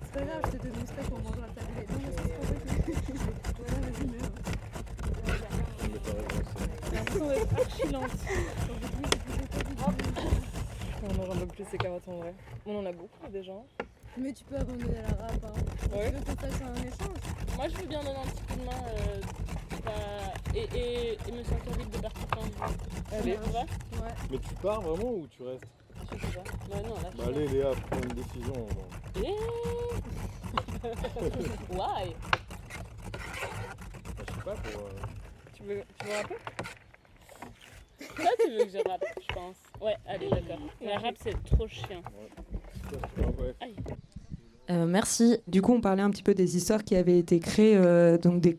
C'est pas grave, je te dénoncerai pour manger à ta table. Non, mais c'est vrai. Voilà, vas-y, meurs. Archi lente. On mange un peu plus ces carottes en vrai. On en a beaucoup déjà. Mais tu peux abandonner la rap. Hein. Ouais. Tu veux qu'on fasse un échange Moi, je veux bien donner un petit coup de main euh, bah, et, et, et me sentir libre de partir quand je veux. Va Ouais. Mais tu pars vraiment ou tu restes Je sais pas. Ouais, non, là, je Bah allez Léa, prends une décision. bon. Eh Why? Bah, je sais pas pour... euh, Tu veux, tu veux rapper? Toi, tu veux que je rappe, je pense. Ouais, allez, d'accord. La rap, c'est trop chiant. Euh, merci. Du coup, on parlait un petit peu des histoires qui avaient été créées, euh, donc des,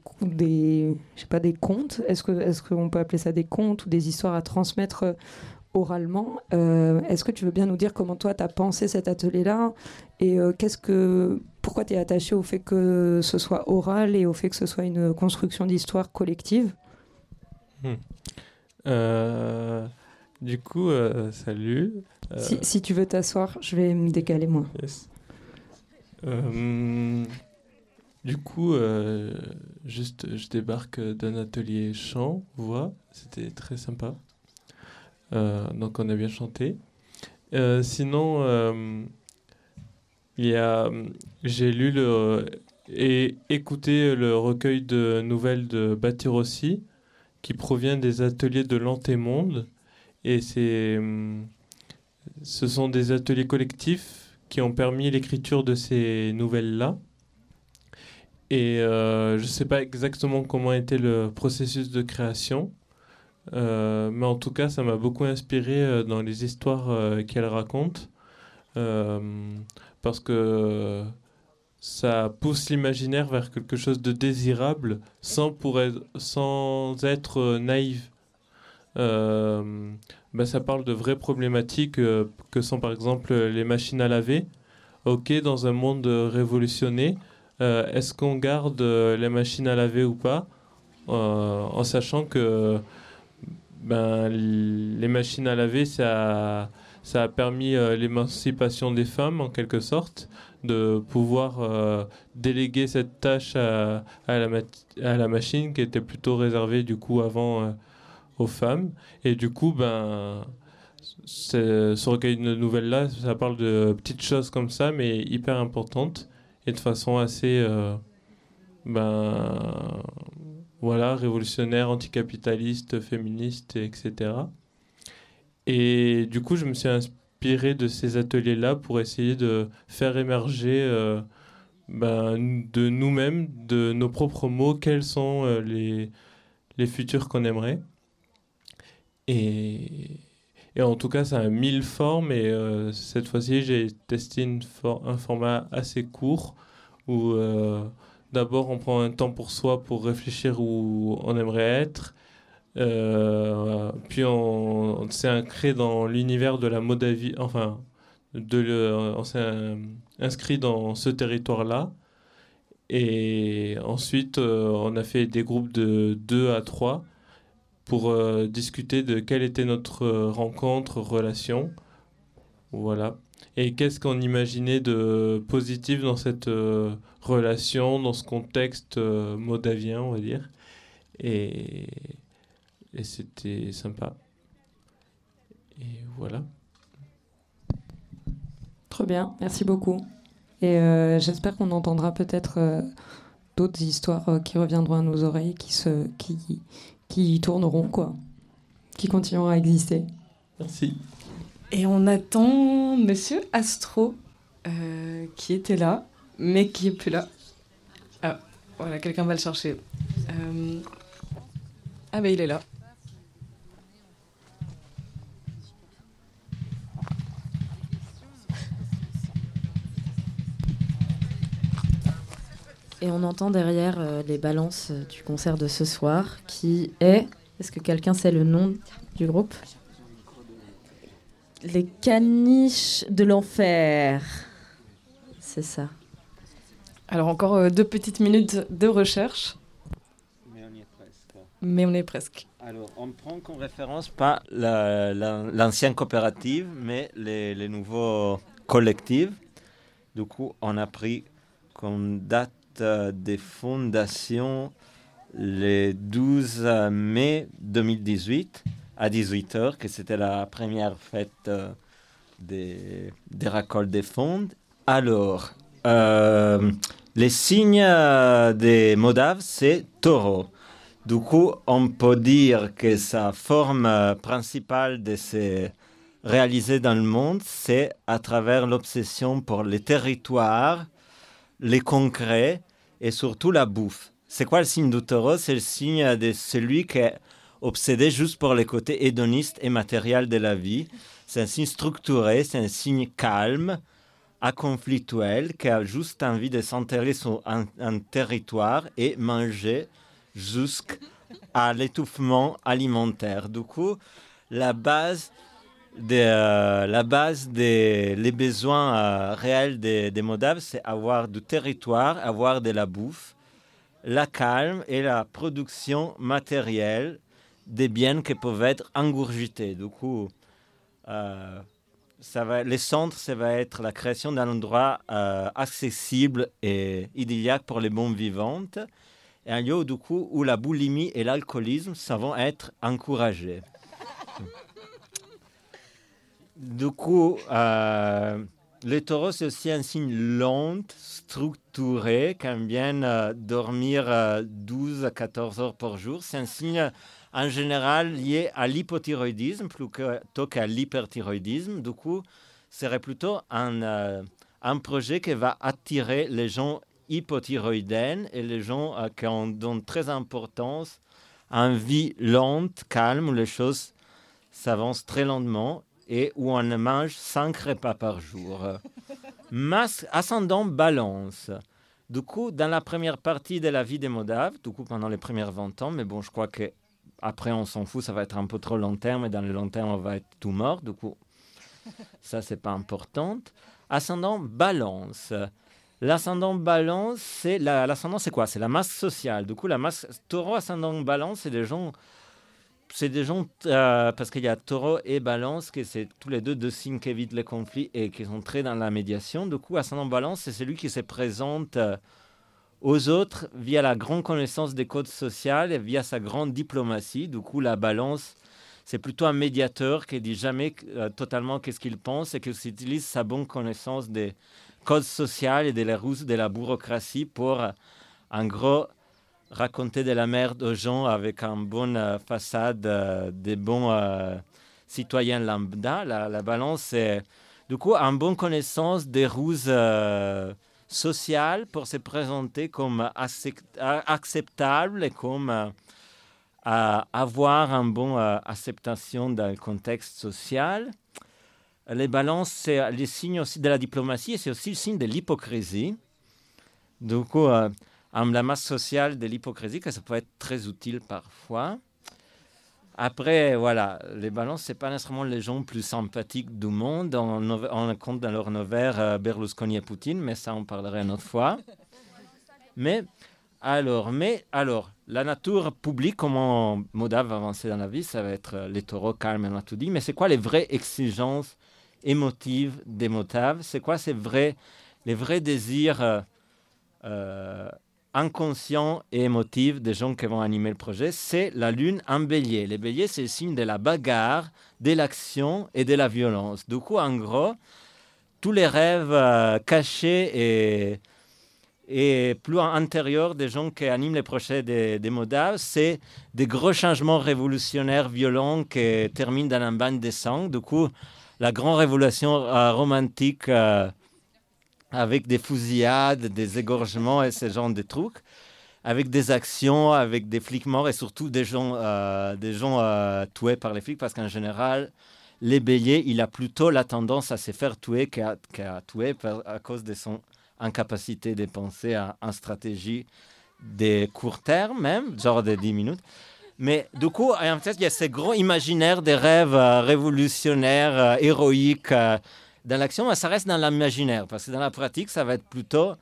pas, des contes. Est-ce que, est-ce qu'on peut appeler ça des contes ou des histoires à transmettre euh, oralement? Est-ce que tu veux bien nous dire comment toi, tu as pensé cet atelier-là? Et qu'est-ce que, pourquoi tu es attaché au fait que ce soit oral et au fait que ce soit une construction d'histoire collective? Hmm. Du coup, salut. Euh, si, si tu veux t'asseoir, je vais me décaler moi. yes. Euh, du coup, euh, juste, je débarque d'un atelier chant, voix. C'était très sympa. Donc, on a bien chanté. Sinon, il y a, j'ai lu le, et écouté le recueil de nouvelles de Batirossi, qui provient des ateliers de l'Antémonde. Et c'est, hum, ce sont des ateliers collectifs qui ont permis l'écriture de ces nouvelles-là. Et euh, je ne sais pas exactement comment était le processus de création, euh, mais en tout cas, ça m'a beaucoup inspiré euh, dans les histoires qu'elle raconte, parce que ça pousse l'imaginaire vers quelque chose de désirable sans, pour être, sans être naïf. Ben, ça parle de vraies problématiques euh, que sont par exemple les machines à laver. Ok, dans un monde euh, révolutionné, euh, est-ce qu'on garde les machines à laver ou pas En sachant que ben, les machines à laver, ça, ça a permis l'émancipation des femmes en quelque sorte, de pouvoir déléguer cette tâche à, la machine qui était plutôt réservée du coup avant aux femmes. Et du coup, ben, ce recueil de nouvelles-là, ça parle de petites choses comme ça, mais hyper importantes et de façon assez, euh, ben, voilà, révolutionnaire, anticapitaliste, féministe, etc. Et du coup, je me suis inspiré de ces ateliers-là pour essayer de faire émerger euh, ben, de nous-mêmes, de nos propres mots, quels sont euh, les, les futurs qu'on aimerait. Et, en tout cas, ça a mille formes. Et euh, cette fois-ci, j'ai testé une for- un format assez court où euh, d'abord on prend un temps pour soi pour réfléchir où on aimerait être. Euh, puis on, s'est ancré dans l'univers de la Moldavie, enfin, de le- on s'est inscrit dans ce territoire-là. Et ensuite, on a fait des groupes de 2 à 3 pour euh, discuter de quelle était notre euh, rencontre, relation. Voilà. Et qu'est-ce qu'on imaginait de positif dans cette euh, relation, dans ce contexte euh, moldavien, on va dire. Et, et c'était sympa. Et voilà. Trop bien, merci beaucoup. Et j'espère qu'on entendra peut-être d'autres histoires qui reviendront à nos oreilles, qui, se, qui, qui tourneront, quoi. Qui continueront à exister. Merci. Et on attend Monsieur Astro, euh, qui était là, mais qui est plus là. Ah, voilà, quelqu'un va le chercher. Euh, Ah, ben il est là. Et on entend derrière euh, les balances euh, du concert de ce soir qui est. Est-ce que quelqu'un sait le nom du groupe? Les caniches de l'enfer. C'est ça. Alors encore euh, deux petites minutes de recherche, Mais on y est presque. mais on est presque. Alors, on prend comme référence pas la- la- l'ancienne coopérative, mais les, les nouveaux collectifs. Du coup, on a pris comme date euh, de fondation le 12 mai 2018 à 18h, que c'était la première fête euh, des, des récoltes des fonds. Alors, euh, les signes euh, des Moldaves, c'est taureau. Du coup, on peut dire que sa forme euh, principale de se réaliser dans le monde, c'est à travers l'obsession pour les territoires, les concrets et surtout la bouffe. C'est quoi le signe du taureau C'est le signe de celui qui est obsédé juste pour les côtés hédonistes et matériels de la vie. C'est un signe structuré, c'est un signe calme, à conflictuel, qui a juste envie de s'enterrer sur un, un territoire et manger jusqu'à l'étouffement alimentaire. Du coup, la base euh, la base des besoins euh, réels des, des Moldaves, c'est avoir du territoire, avoir de la bouffe, la calme et la production matérielle des biens qui peuvent être ingurgités. Du coup, euh, les centres, ça va être la création d'un endroit accessible et idylliaque pour les bons vivantes, un lieu du coup où la boulimie et l'alcoolisme ça vont être encouragés. Du coup, euh, le taureau, c'est aussi un signe lent, structuré, qui aime bien euh, dormir euh, 12 à 14 heures par jour. C'est un signe en général lié à l'hypothyroïdisme plutôt qu'à l'hyperthyroïdisme. Du coup, serait plutôt un, euh, un projet qui va attirer les gens hypothyroïdiennes et les gens euh, qui en donnent très importance à une vie lente, calme, où les choses s'avancent très lentement et où on mange 5 repas par jour. Mas ascendant balance. Du coup, dans la première partie de la vie des Modaves, du coup pendant les premières 20 ans, mais bon, je crois que après on s'en fout, ça va être un peu trop long terme, et dans le long terme, on va être tout mort. Du coup, ça, c'est pas important. Ascendant balance. L'ascendant balance, c'est la- l'ascendant, c'est quoi? C'est la masse sociale. Du coup, la masse taureau ascendant balance, c'est des gens, c'est des gens euh, parce qu'il y a taureau et balance, que c'est tous les deux deux signes qui évitent les conflits et qui sont très dans la médiation. Du coup, ascendant balance, c'est celui qui se présente euh, aux autres via la grande connaissance des codes sociaux et via sa grande diplomatie. Du coup, la balance, c'est plutôt un médiateur qui dit jamais euh, totalement qu'est-ce qu'il pense et qui utilise sa bonne connaissance des codes sociaux et des ruses de la bureaucratie pour, en gros, raconter de la merde aux gens avec une bonne euh, façade euh, des bons euh, citoyens lambda. La, la balance, c'est du coup une bonne connaissance des ruses sociales pour se présenter comme acceptable et comme avoir une bonne acceptation dans le contexte social. Les balances, c'est les signes aussi de la diplomatie et c'est aussi le signe de l'hypocrisie. Du coup, la masse sociale de l'hypocrisie, que ça peut être très utile parfois. Après, voilà, les balances, c'est pas nécessairement les gens plus sympathiques du monde. On, on compte dans leur novaire euh, Berlusconi et Poutine, mais ça, on parlerait une autre fois. Mais alors, mais alors, la nature publique, comment Modav va avancer dans la vie, ça va être euh, les taureaux calmes, on a tout dit. Mais c'est quoi les vraies exigences émotives des Modaves C'est quoi ces vrais, les vrais désirs euh, inconscients et émotifs des gens qui vont animer le projet C'est la lune en bélier. Les béliers, c'est le signe de la bagarre, de l'action et de la violence. Du coup, en gros, tous les rêves euh, cachés et plus intérieur des gens qui animent les projets des, des Modaves, c'est des gros changements révolutionnaires violents qui terminent dans un bain de sang. Du coup, la grande révolution euh, romantique euh, avec des fusillades, des égorgements et ce genre de trucs, avec des actions, avec des flics morts et surtout des gens, euh, des gens euh, tués par les flics parce qu'en général, les béliers, il a plutôt la tendance à se faire tuer qu'à qu'à tuer à cause de son incapacité de penser à une stratégie de court terme même, genre de 10 minutes. Mais du coup, en fait, il y a ce gros imaginaire des rêves euh, révolutionnaires, héroïques dans l'action, ça reste dans l'imaginaire, parce que dans la pratique, ça va être plutôt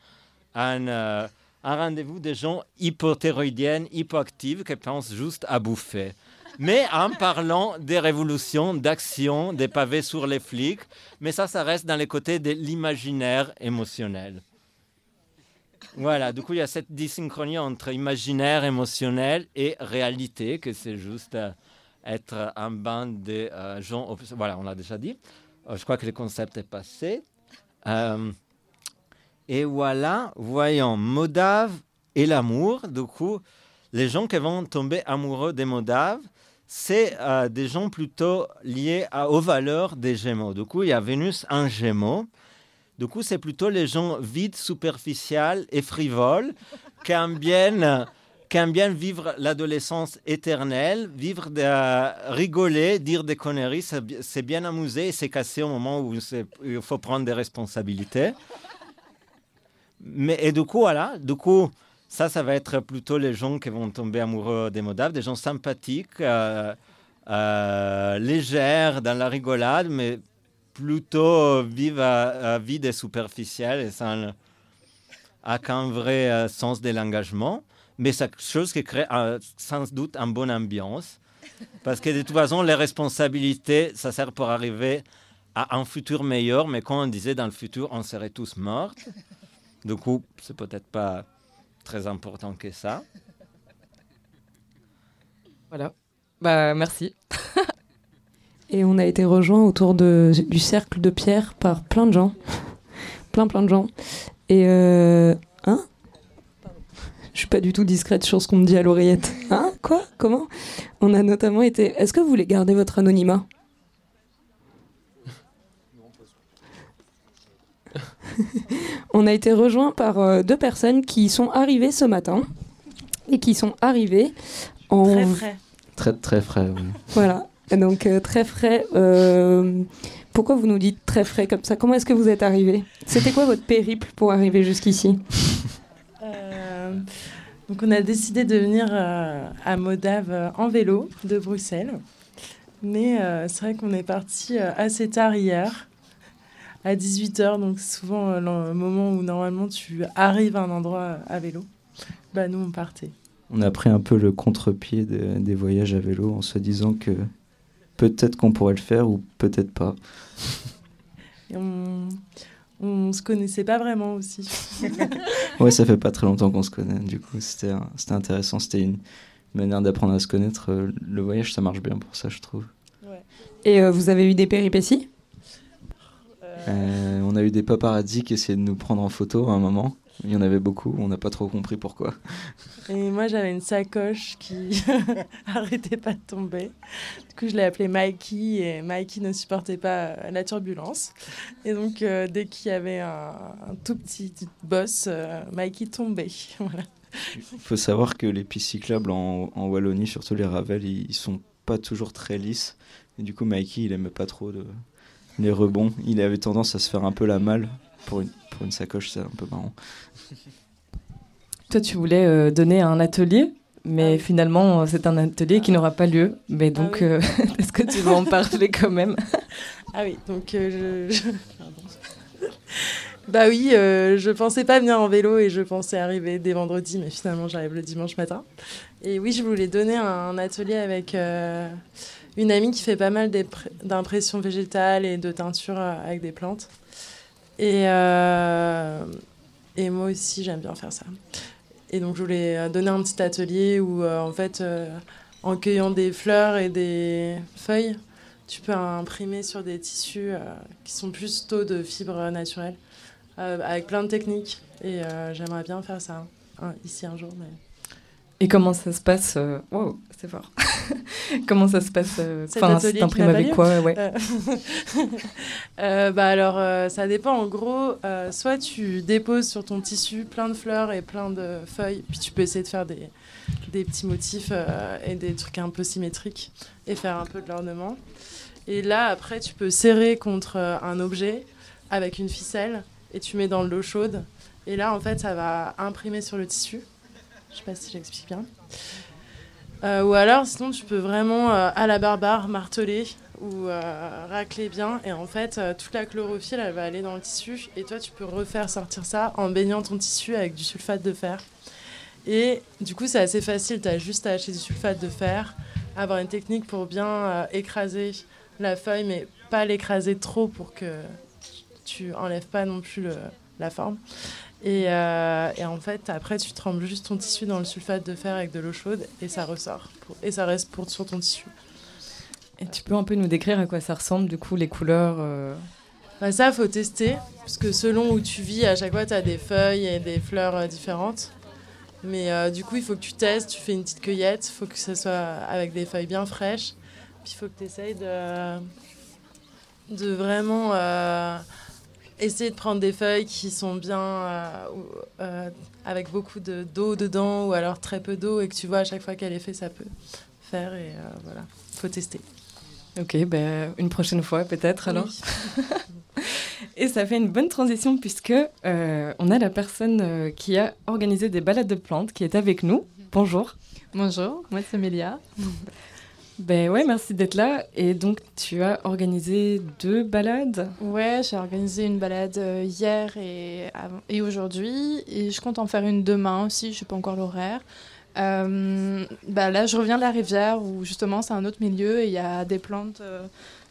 un, euh, rendez-vous des gens hypothyroïdiennes, hypoactives, qui pensent juste à bouffer. Mais en parlant des révolutions, d'actions, des pavés sur les flics, mais ça, ça reste dans les côtés de l'imaginaire émotionnel. Voilà, du coup, il y a cette dysynchronie entre imaginaire émotionnel et réalité, que c'est juste euh, être un band de euh, gens. Voilà, on l'a déjà dit. Euh, je crois que le concept est passé. Euh, et voilà, voyons, Modave et l'amour. Du coup, les gens qui vont tomber amoureux des Modaves, c'est euh, des gens plutôt liés à- aux valeurs des Gémeaux. Du coup, il y a Vénus en Gémeaux. Du coup, c'est plutôt les gens vides, superficiels et frivoles qui aiment bien, qui aiment bien vivre l'adolescence éternelle, vivre de, euh, rigoler, dire des conneries, c'est bi- c'est bien amusé et c'est cassé au moment où il faut prendre des responsabilités. Mais, et du coup, voilà, du coup, ça, ça va être plutôt les gens qui vont tomber amoureux des Moldaves, des gens sympathiques, euh, euh, légères dans la rigolade, mais plutôt vivent à, à vide et superficielle et sans aucun vrai euh, sens de l'engagement. Mais c'est quelque chose qui crée sans doute une bonne ambiance. Parce que de toute façon, les responsabilités, ça sert pour arriver à un futur meilleur. Mais quand on disait dans le futur, on serait tous morts. Du coup, c'est peut-être pas très important que ça. Voilà. Bah, merci. Et on a été rejoint autour de, du cercle de pierre par plein de gens. plein, plein de gens. Et. Euh, hein? Je suis pas du tout discrète sur ce qu'on me dit à l'oreillette. Hein? Quoi? Comment? On a notamment été. Est-ce que vous voulez garder votre anonymat? On a été rejoint par euh, deux personnes qui sont arrivées ce matin et qui sont arrivées en. Très frais. Très, très frais, oui. Voilà, Et donc euh, très frais. euh, pourquoi vous nous dites très frais comme ça? Comment est-ce que vous êtes arrivé C'était quoi votre périple pour arriver jusqu'ici? Donc on a décidé de venir euh, à Modave euh, en vélo de Bruxelles. Mais euh, c'est vrai qu'on est parti euh, assez tard hier, à 18h, donc c'est souvent euh, le moment où normalement tu arrives à un endroit euh, à vélo. Bah nous on partait. On a pris un peu le contre-pied de- des voyages à vélo en se disant que peut-être qu'on pourrait le faire ou peut-être pas. Et on, on se connaissait pas vraiment aussi. Ouais, ça fait pas très longtemps qu'on se connaît, du coup c'était intéressant, c'était une manière d'apprendre à se connaître. Euh, Le voyage, ça marche bien pour ça, je trouve. Et euh, vous avez eu des péripéties? Euh, on a eu des paparazzi qui essayaient de nous prendre en photo à un moment. Il y en avait beaucoup, on n'a pas trop compris pourquoi. Et moi, j'avais une sacoche qui arrêtait pas de tomber. Du coup, je l'ai appelée Mikey et Mikey ne supportait pas euh, la turbulence. Et donc, euh, dès qu'il y avait un, un tout petit boss, euh, Mikey tombait. Voilà. Il faut savoir que les pistes cyclables en, en Wallonie, surtout les Ravel, ils, ils sont pas toujours très lisses. Et du coup, Mikey, il aimait pas trop de- les rebonds. Il avait tendance à se faire un peu la malle. Pour une, pour une sacoche, c'est un peu marrant. Toi, tu voulais euh, donner un atelier, mais finalement, euh, c'est un atelier qui n'aura pas lieu. Mais donc, oui. euh, est-ce que tu veux en parler quand même? Ah oui, donc euh, je. Bah oui, euh, je pensais pas venir en vélo et je pensais arriver dès vendredi, mais finalement j'arrive le dimanche matin. Et oui, je voulais donner un atelier avec euh, une amie qui fait pas mal d'impressions végétales et de teinture avec des plantes. Et, euh, et moi aussi, j'aime bien faire ça. Et donc je voulais donner un petit atelier où euh, en fait, euh, en cueillant des fleurs et des feuilles, tu peux imprimer sur des tissus qui sont plus tôt de fibres naturelles, avec plein de techniques. Et j'aimerais bien faire ça hein, ici un jour. Et comment ça se passe euh, Wow, c'est fort. comment ça se passe euh, Enfin, qui t'imprimes avec quoi ouais. Euh, euh, bah alors, euh, ça dépend. En gros, euh, soit tu déposes sur ton tissu plein de fleurs et plein de feuilles, puis tu peux essayer de faire des, des petits motifs euh, et des trucs un peu symétriques et faire un peu de l'ornement. Et là, après, tu peux serrer contre euh, un objet avec une ficelle et tu mets dans de l'eau chaude. Et là, en fait, ça va imprimer sur le tissu. Je sais pas si j'explique bien. Euh, ou alors, sinon, tu peux vraiment euh, à la barbare marteler ou euh, racler bien. Et en fait, toute la chlorophylle, elle va aller dans le tissu. Et toi, tu peux refaire sortir ça en baignant ton tissu avec du sulfate de fer. Et du coup, c'est assez facile. Tu as juste à acheter du sulfate de fer, avoir une technique pour bien écraser la feuille, mais pas l'écraser trop pour que tu enlèves pas non plus la forme. Et, euh, et en fait, après, tu trembles juste ton tissu dans le sulfate de fer avec de l'eau chaude et ça ressort. pour- et ça reste pour, sur ton tissu. Et tu peux un peu nous décrire à quoi ça ressemble, du coup, les couleurs euh, Bah, ça, faut tester, parce que selon où tu vis, à chaque fois, tu as des feuilles et des fleurs euh, différentes. Mais euh, du coup, il faut que tu testes, tu fais une petite cueillette, il faut que ce soit avec des feuilles bien fraîches. Puis il faut que tu essayes de, de vraiment essayer de prendre des feuilles qui sont bien, euh, euh, avec beaucoup de- d'eau dedans ou alors très peu d'eau et que tu vois à chaque fois qu'elle est faite, ça peut faire et euh, voilà, faut tester. Ok, ben, une prochaine fois peut-être alors. Et ça fait une bonne transition puisque euh, on a la personne euh, qui a organisé des balades de plantes qui est avec nous. Bonjour. Bonjour, moi c'est Mélia. Ben ouais, merci d'être là. Et donc tu as organisé deux balades. Ouais, j'ai organisé une balade euh, hier et, et aujourd'hui, et je compte en faire une demain aussi, je sais pas encore l'horaire. Euh, bah là, je reviens de la rivière où justement c'est un autre milieu et il y a des plantes euh,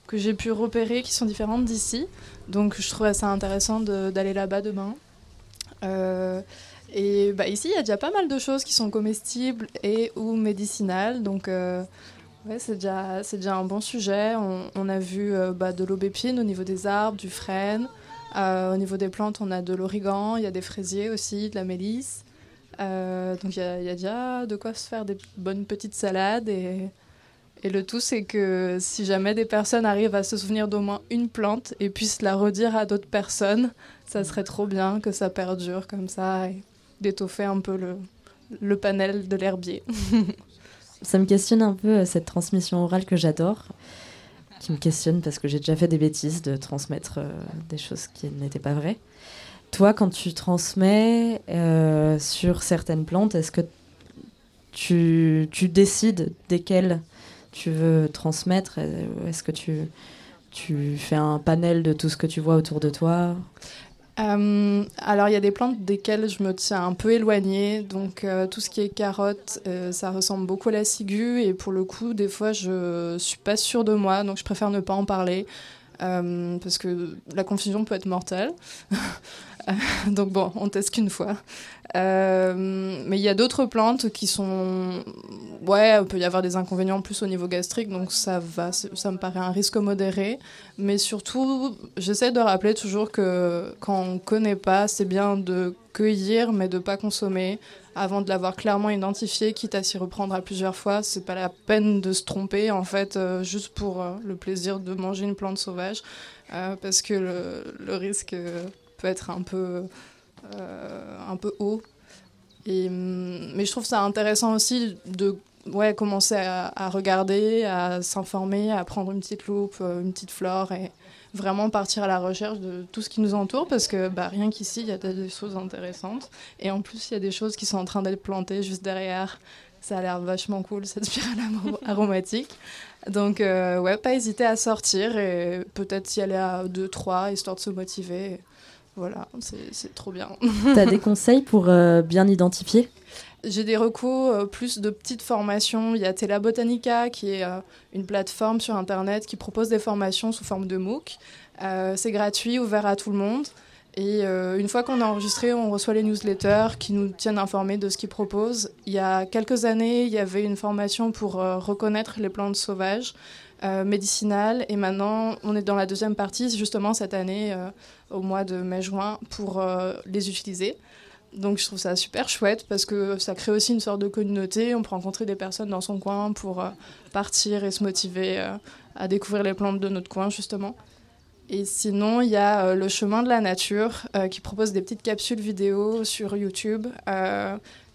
que j'ai pu repérer qui sont différentes d'ici. Donc je trouvais ça intéressant d'aller là-bas demain. Et bah, ici, il y a déjà pas mal de choses qui sont comestibles et ou médicinales. Donc Ouais, c'est déjà, déjà un bon sujet. On, a vu euh, bah, de l'aubépine au niveau des arbres, du frêne. Euh, au niveau des plantes, on a de l'origan, il y a des fraisiers aussi, de la mélisse. Euh, donc il y, a- il y a déjà de quoi se faire des bonnes petites salades. Et, et le tout, c'est que si jamais des personnes arrivent à se souvenir d'au moins une plante et puissent la redire à d'autres personnes, ça serait trop bien que ça perdure comme ça et d'étoffer un peu le, le panel de l'herbier. Ça me questionne un peu euh, cette transmission orale que j'adore, qui me questionne parce que j'ai déjà fait des bêtises de transmettre euh, des choses qui n'étaient pas vraies. Toi, quand tu transmets euh, sur certaines plantes, est-ce que tu, décides desquelles tu veux transmettre? Est-ce que tu fais un panel de tout ce que tu vois autour de toi? Euh, alors, il y a des plantes desquelles je me tiens un peu éloignée. Donc, euh, tout ce qui est carotte, euh, ça ressemble beaucoup à la ciguë. Et pour le coup, des fois, je suis pas sûre de moi. Donc, je préfère ne pas en parler. parce que la confusion peut être mortelle. donc, bon, on teste qu'une fois. Euh, mais il y a d'autres plantes qui sont. Ouais, il peut y avoir des inconvénients plus au niveau gastrique, donc ça va, ça me paraît un risque modéré. Mais surtout, j'essaie de rappeler toujours que quand on connaît pas, c'est bien de cueillir, mais de pas consommer avant de l'avoir clairement identifié, quitte à s'y reprendre à plusieurs fois. C'est pas la peine de se tromper, en fait, euh, juste pour euh, le plaisir de manger une plante sauvage, parce que le, risque peut être un peu, un peu haut. Et, hum, mais je trouve ça intéressant aussi de ouais, commencer à, à regarder, à s'informer, à prendre une petite loupe, euh, une petite flore et vraiment partir à la recherche de tout ce qui nous entoure parce que bah, rien qu'ici, il y a des choses intéressantes. Et en plus, il y a des choses qui sont en train d'être plantées juste derrière. Ça a l'air vachement cool, cette spirale aromatique. Donc, euh, ouais, pas hésiter à sortir et peut-être y aller à 2-3 histoire de se motiver. Voilà, c'est trop bien. Tu as des conseils pour euh, bien identifier? J'ai des recos, euh, plus de petites formations. Il y a Tela Botanica, qui est euh, une plateforme sur Internet qui propose des formations sous forme de MOOC. Euh, c'est gratuit, ouvert à tout le monde. Et une fois qu'on a enregistré, on reçoit les newsletters qui nous tiennent informés de ce qu'ils proposent. Il y a quelques années, il y avait une formation pour reconnaître les plantes sauvages, euh, médicinales. Et maintenant, on est dans la deuxième partie, justement cette année, euh, au mois de mai-juin, pour euh, les utiliser. Donc je trouve ça super chouette parce que ça crée aussi une sorte de communauté. On peut rencontrer des personnes dans son coin pour euh, partir et se motiver à découvrir les plantes de notre coin justement. Et sinon, il y a le chemin de la nature qui propose des petites capsules vidéo sur YouTube.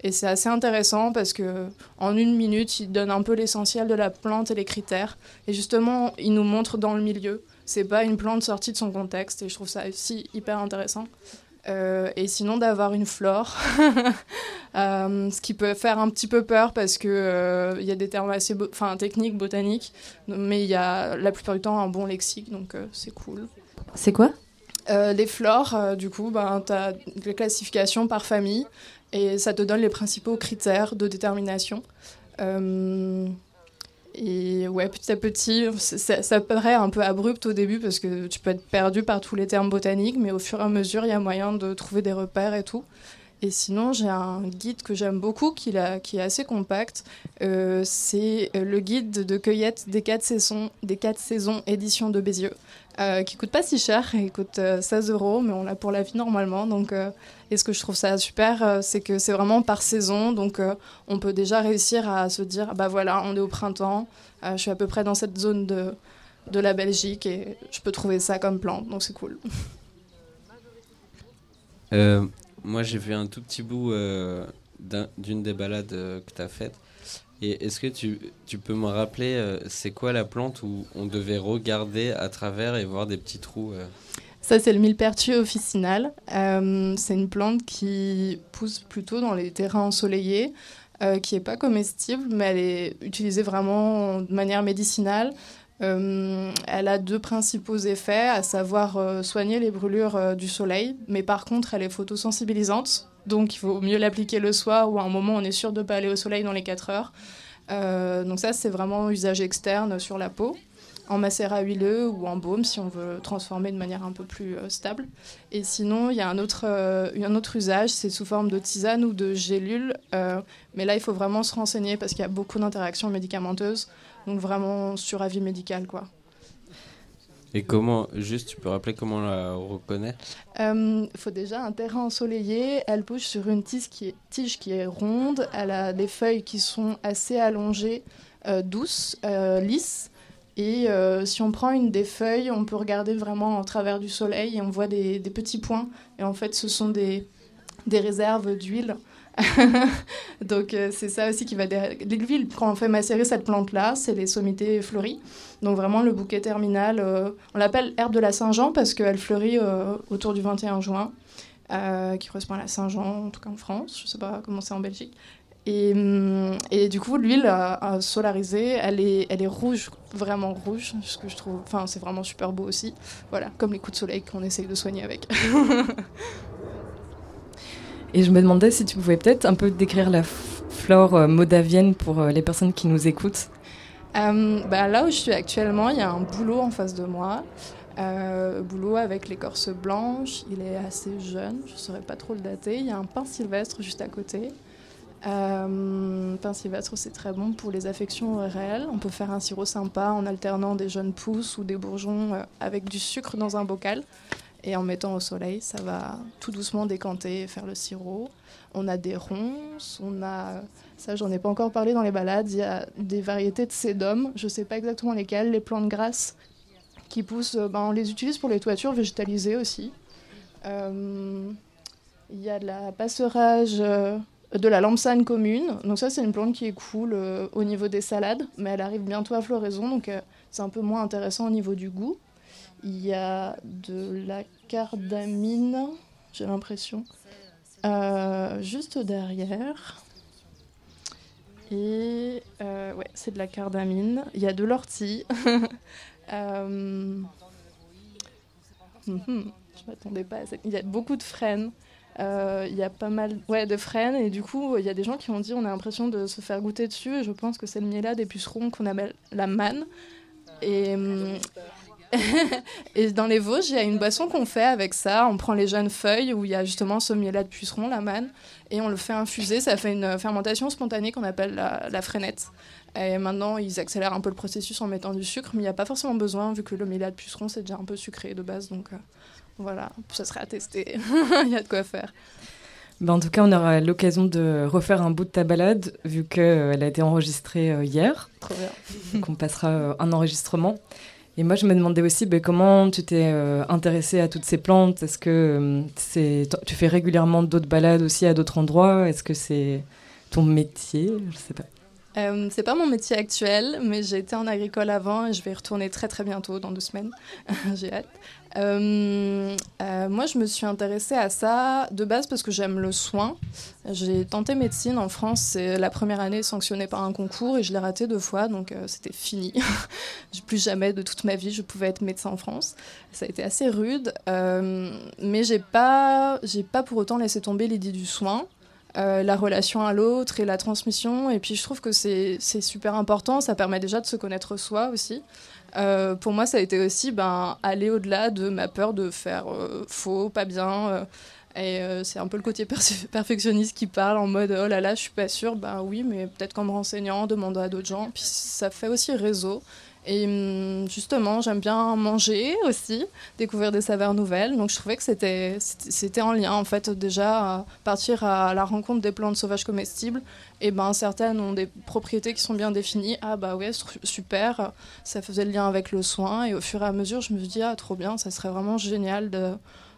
Et c'est assez intéressant parce que en une minute, il donne un peu l'essentiel de la plante et les critères. Et justement, il nous montre dans le milieu. C'est pas une plante sortie de son contexte. Et je trouve ça aussi hyper intéressant. Euh, et sinon d'avoir une flore, Euh, ce qui peut faire un petit peu peur parce que euh, il y a des termes assez bo- techniques, botaniques, mais il y a la plupart du temps un bon lexique, donc euh, c'est cool. C'est quoi? Euh, les flores, euh, du coup, ben, tu as des classifications par famille et ça te donne les principaux critères de détermination. Euh, et ouais, petit à petit, ça, ça paraît un peu abrupt au début parce que tu peux être perdu par tous les termes botaniques, mais au fur et à mesure, il y a moyen de trouver des repères et tout. Et sinon, j'ai un guide que j'aime beaucoup, qui, est assez compact. Euh, c'est le guide de cueillette des quatre saisons, des quatre saisons édition de Bézieux, euh, qui coûte pas si cher, il coûte euh, 16 euros, mais on l'a pour la vie normalement. Donc, euh, et ce que je trouve ça super, euh, c'est que c'est vraiment par saison, donc euh, on peut déjà réussir à se dire, bah voilà, on est au printemps, euh, je suis à peu près dans cette zone de, de la Belgique et je peux trouver ça comme plante, donc c'est cool. Euh, moi, j'ai vu un tout petit bout euh, d'un- d'une des balades euh, que tu as faites. Et est-ce que tu, peux me rappeler, euh, c'est quoi la plante où on devait regarder à travers et voir des petits trous euh Ça, c'est le millepertuis officinal. Euh, c'est une plante qui pousse plutôt dans les terrains ensoleillés, qui n'est pas comestible, mais elle est utilisée vraiment de manière médicinale. Elle a deux principaux effets, à savoir soigner les brûlures du soleil, mais par contre, elle est photosensibilisante, donc il vaut mieux l'appliquer le soir ou à un moment on est sûr de ne pas aller au soleil dans les 4 heures. Euh, donc ça, c'est vraiment usage externe sur la peau en macérat huileux ou en baume si on veut transformer de manière un peu plus euh, stable. Et sinon, il y a un autre, euh, un autre usage, c'est sous forme de tisane ou de gélule. mais là, il faut vraiment se renseigner parce qu'il y a beaucoup d'interactions médicamenteuses. Donc vraiment sur avis médical, quoi. Et comment, juste, tu peux rappeler comment on la reconnaît? Il faut déjà un terrain ensoleillé. Elle pousse sur une tige qui est, tige qui est ronde. Elle a des feuilles qui sont assez allongées, euh, douces, euh, lisses. Et euh, si on prend une des feuilles, on peut regarder vraiment en travers du soleil et on voit des, des petits points. Et en fait, ce sont des, des réserves d'huile. Donc euh, c'est ça aussi qui va derrière. L'huile, quand on fait macérer cette plante-là, c'est les sommités fleuries. Donc vraiment le bouquet terminal, euh, on l'appelle herbe de la Saint-Jean parce qu'elle fleurit euh, autour du 21 juin, qui correspond à la Saint-Jean, en tout cas en France. Je sais pas comment c'est en Belgique. Et, hum, et du coup, l'huile solarisée, elle est, elle est rouge, vraiment rouge, ce que je trouve. Enfin, c'est vraiment super beau aussi. Voilà, comme les coups de soleil qu'on essaye de soigner avec. Et je me demandais si tu pouvais peut-être un peu décrire la flore euh, modavienne pour euh, les personnes qui nous écoutent. Euh, bah, là où je suis actuellement, il y a un boulot en face de moi. Euh, boulot avec l'écorce blanche, il est assez jeune, je ne saurais pas trop le dater. Il y a un pain sylvestre juste à côté. Euh, pain sylvestre, c'est très bon pour les affections ORL. On peut faire un sirop sympa en alternant des jeunes pousses ou des bourgeons avec du sucre dans un bocal. Et en mettant au soleil, ça va tout doucement décanter et faire le sirop. On a des ronces, on a, ça j'en ai pas encore parlé dans les balades, il y a des variétés de sédum, je sais pas exactement lesquelles, les plantes grasses qui poussent, euh, ben, on les utilise pour les toitures végétalisées aussi. Euh, Il y a de la passerage, euh, de la lampsane commune, donc ça c'est une plante qui est cool au niveau des salades, mais elle arrive bientôt à floraison, donc c'est un peu moins intéressant au niveau du goût. Il y a de la cardamine, j'ai l'impression, euh, juste derrière. Et euh, ouais, c'est de la cardamine. Il y a de l'ortie. Euh, mhm, Je m'attendais pas à ça. Il y a beaucoup de frênes. Euh, il y a pas mal ouais, de frênes et du coup il y a des gens qui ont dit on a l'impression de se faire goûter dessus et je pense que c'est le miel des pucerons qu'on appelle la manne et, hum, et dans les Vosges, il y a une boisson qu'on fait avec ça. On prend les jeunes feuilles où il y a justement ce mielat de puceron, la manne, et on le fait infuser. Ça fait une fermentation spontanée qu'on appelle la, la frénette. Et maintenant, ils accélèrent un peu le processus en mettant du sucre, mais il n'y a pas forcément besoin vu que le mielat de puceron, c'est déjà un peu sucré de base. Donc euh, voilà, ça serait à tester. il y a de quoi faire. Ben, en tout cas, on aura l'occasion de refaire un bout de ta balade, vu qu'elle a été enregistrée euh, hier. Trop bien. Donc on passera euh, un enregistrement. Et moi, je me demandais aussi ben, comment tu t'es euh, intéressée à toutes ces plantes? Est-ce que euh, c'est, tu fais régulièrement d'autres balades aussi à d'autres endroits? Est-ce que c'est ton métier? Je sais pas. Euh, c'est pas mon métier actuel, mais j'ai été en agricole avant et je vais y retourner très très bientôt, dans deux semaines. j'ai hâte. Euh, euh, moi, je me suis intéressée à ça de base parce que j'aime le soin. J'ai tenté médecine en France, c'est la première année sanctionnée par un concours et je l'ai raté deux fois, donc euh, c'était fini. Plus jamais de toute ma vie je pouvais être médecin en France. Ça a été assez rude, mais j'ai pas, j'ai pas pour autant laissé tomber l'idée du soin. La relation à l'autre et la transmission. Et puis je trouve que c'est super important, ça permet déjà de se connaître soi aussi. Euh, pour moi, ça a été aussi ben, aller au-delà de ma peur de faire euh, faux, pas bien. euh, et c'est un peu le côté perf- perfectionniste qui parle en mode oh là là, je suis pas sûre. Ben oui, mais peut-être qu'en me renseignant, en demandant à d'autres gens. Puis ça fait aussi réseau. Et hum, justement, j'aime bien manger aussi, découvrir des saveurs nouvelles. Donc je trouvais que c'était en lien en fait déjà à partir à la rencontre des plantes sauvages comestibles. Et ben certaines ont des propriétés qui sont bien définies. Ah bah ouais, su- super. Ça faisait le lien avec le soin. Et au fur et à mesure, je me suis dit ah trop bien, ça serait vraiment génial de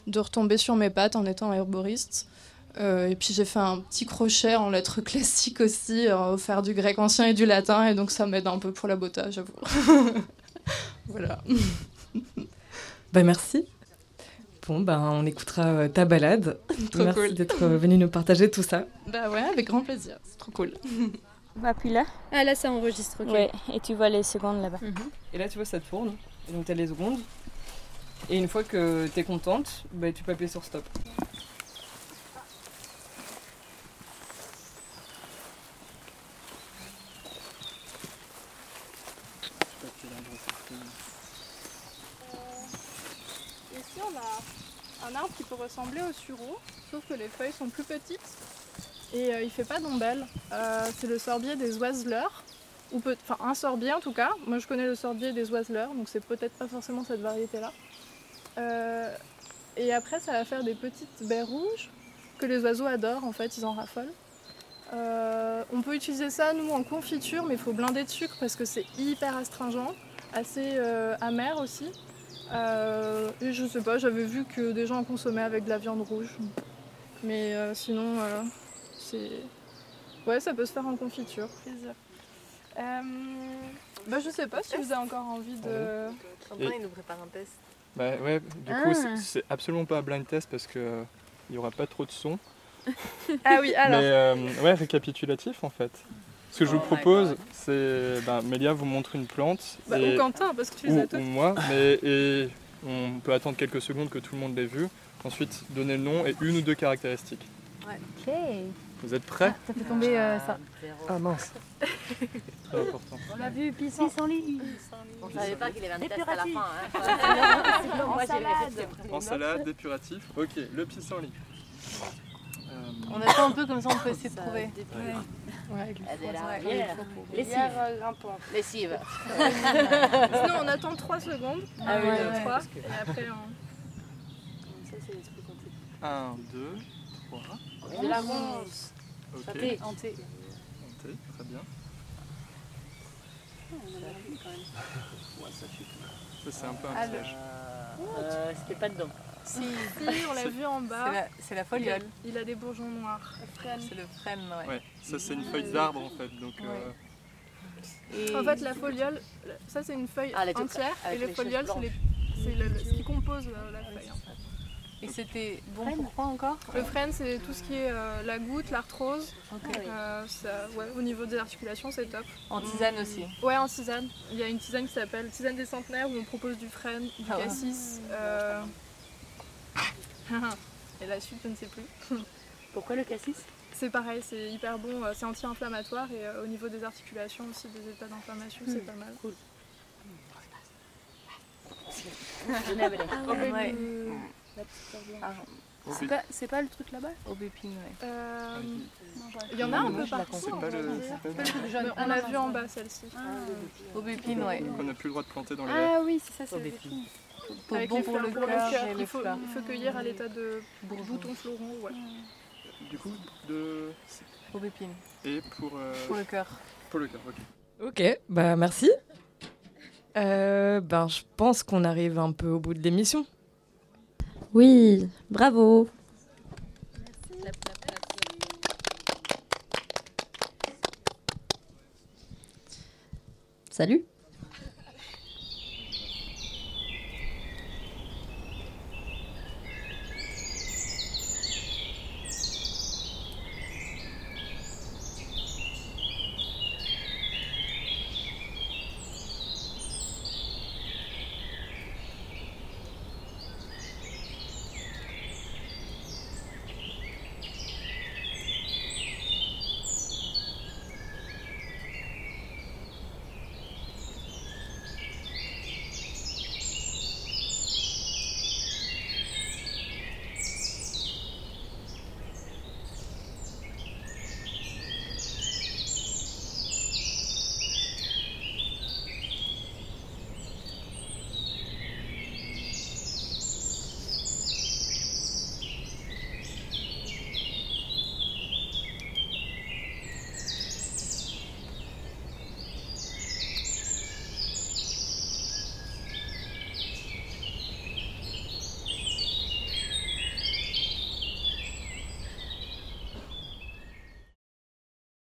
de retomber sur mes pattes en étant herboriste. Euh, et puis j'ai fait un petit crochet en lettres classiques aussi, euh, faire du grec ancien et du latin, et donc ça m'aide un peu pour la bota, j'avoue. voilà. Bah merci. Bon, bah, on écoutera euh, ta balade. Trop merci cool. d'être euh, venu nous partager tout ça. Bah ouais, avec grand plaisir, c'est trop cool. Appuie là? Ah là ça enregistre, ok. Ouais, et tu vois les secondes là-bas. Et là, tu vois, ça tourne. Et donc, tu as les secondes. Et une fois que tu es contente, bah, tu peux appuyer sur stop. Un arbre qui peut ressembler au sureau, sauf que les feuilles sont plus petites et euh, il fait pas d'ombelle. Euh, c'est le sorbier des oiseleurs, ou enfin un sorbier en tout cas. Moi, je connais le sorbier des oiseleurs, donc c'est peut-être pas forcément cette variété-là. Euh, et après, ça va faire des petites baies rouges que les oiseaux adorent. En fait, ils en raffolent. Euh, on peut utiliser ça nous en confiture, mais il faut blinder de sucre parce que c'est hyper astringent, assez amer aussi. Euh, et je sais pas, j'avais vu que des gens en consommaient avec de la viande rouge. Mais euh, sinon, euh, c'est. Ouais, ça peut se faire en confiture. Plaisir. Euh, bah, je sais pas si vous avez encore envie de. Et- il nous prépare un test. Bah ouais, du Ah. coup, c'est- absolument pas un blind test parce que euh, il y aura pas trop de son. Ah oui, alors. Mais euh, ouais, récapitulatif en fait. Ce que je vous Oh propose, c'est. Ben, Mélia vous montre une plante. Bah, et- ou Quentin, parce que tu les ou, as toutes. ou moi, mais et on peut attendre quelques secondes que tout le monde l'ait vu. Ensuite, donner le nom et une ou deux caractéristiques. Ok. Vous êtes prêts Ça fait tomber euh, ça. Ah mince. Très important. On l'a vu, pissenlit. On savait pas qu'il avait un test à la fin. Hein. En Moi, j'ai salade. En salade, dépuratif. Ok, le pissenlit. Euh, On attend un peu comme ça, on peut essayer de trouver. Ouais, Ah, la Lessive. Euh, grimpante. Lessive. Sinon, on attend 3 secondes. Ah oui, Ouais, ouais, ouais, trois. Et après, on. Ça, c'est l'esprit compté. 1, 2, 3. De la ronce. Ok. Santé. Santé, très bien. Ça, c'est un peu un Alors. piège. Euh, C'était pas dedans. Si, si, on l'a vu en bas. C'est la- foliole. Il a, il a des bourgeons noirs. C'est le frêne, ouais. Ouais, ça c'est une feuille d'arbre en fait. Donc, euh, En fait, la foliole, ça c'est une feuille Ah, entière, et choses folioles, c'est le- le- ce qui compose la, la feuille. en fait. Et c'était bon pour quoi encore? Le frêne, c'est tout ce qui est euh, la goutte, l'arthrose. Euh, ouais, au niveau des articulations, c'est top. En tisane aussi Ouais, en tisane. Il y a une tisane qui s'appelle Tisane des centenaires où on propose du frêne, du Ah ouais. cassis. euh, Et la suite, je ne sais plus. Pourquoi le cassis? C'est pareil, c'est hyper bon, euh, c'est anti-inflammatoire et euh, au niveau des articulations aussi, des états d'inflammation, c'est Hmm. pas mal. Cool. Ah ouais, Ouais. le- Ah. C'est pas, c'est pas le truc là-bas? Aubépine, ouais. Euh, Il y en a un peu partout. C'est pas le- on le- l'a vu en bas, celle-ci. Aubépine, ouais. donc on n'a plus le droit de planter dans les Ah oui, c'est ça, c'est Aubépine. Pour- Avec bon les pour fleurs, le pour cœur Il faut, fleurs. il faut cueillir à l'état de bouton floron. Ouais. Du coup, de. Aubépine. Et pour. euh, Pour le cœur. Pour le cœur, ok. Ok, bah merci. Euh, ben, je pense qu'on arrive un peu au bout de l'émission. Oui, bravo. Salut.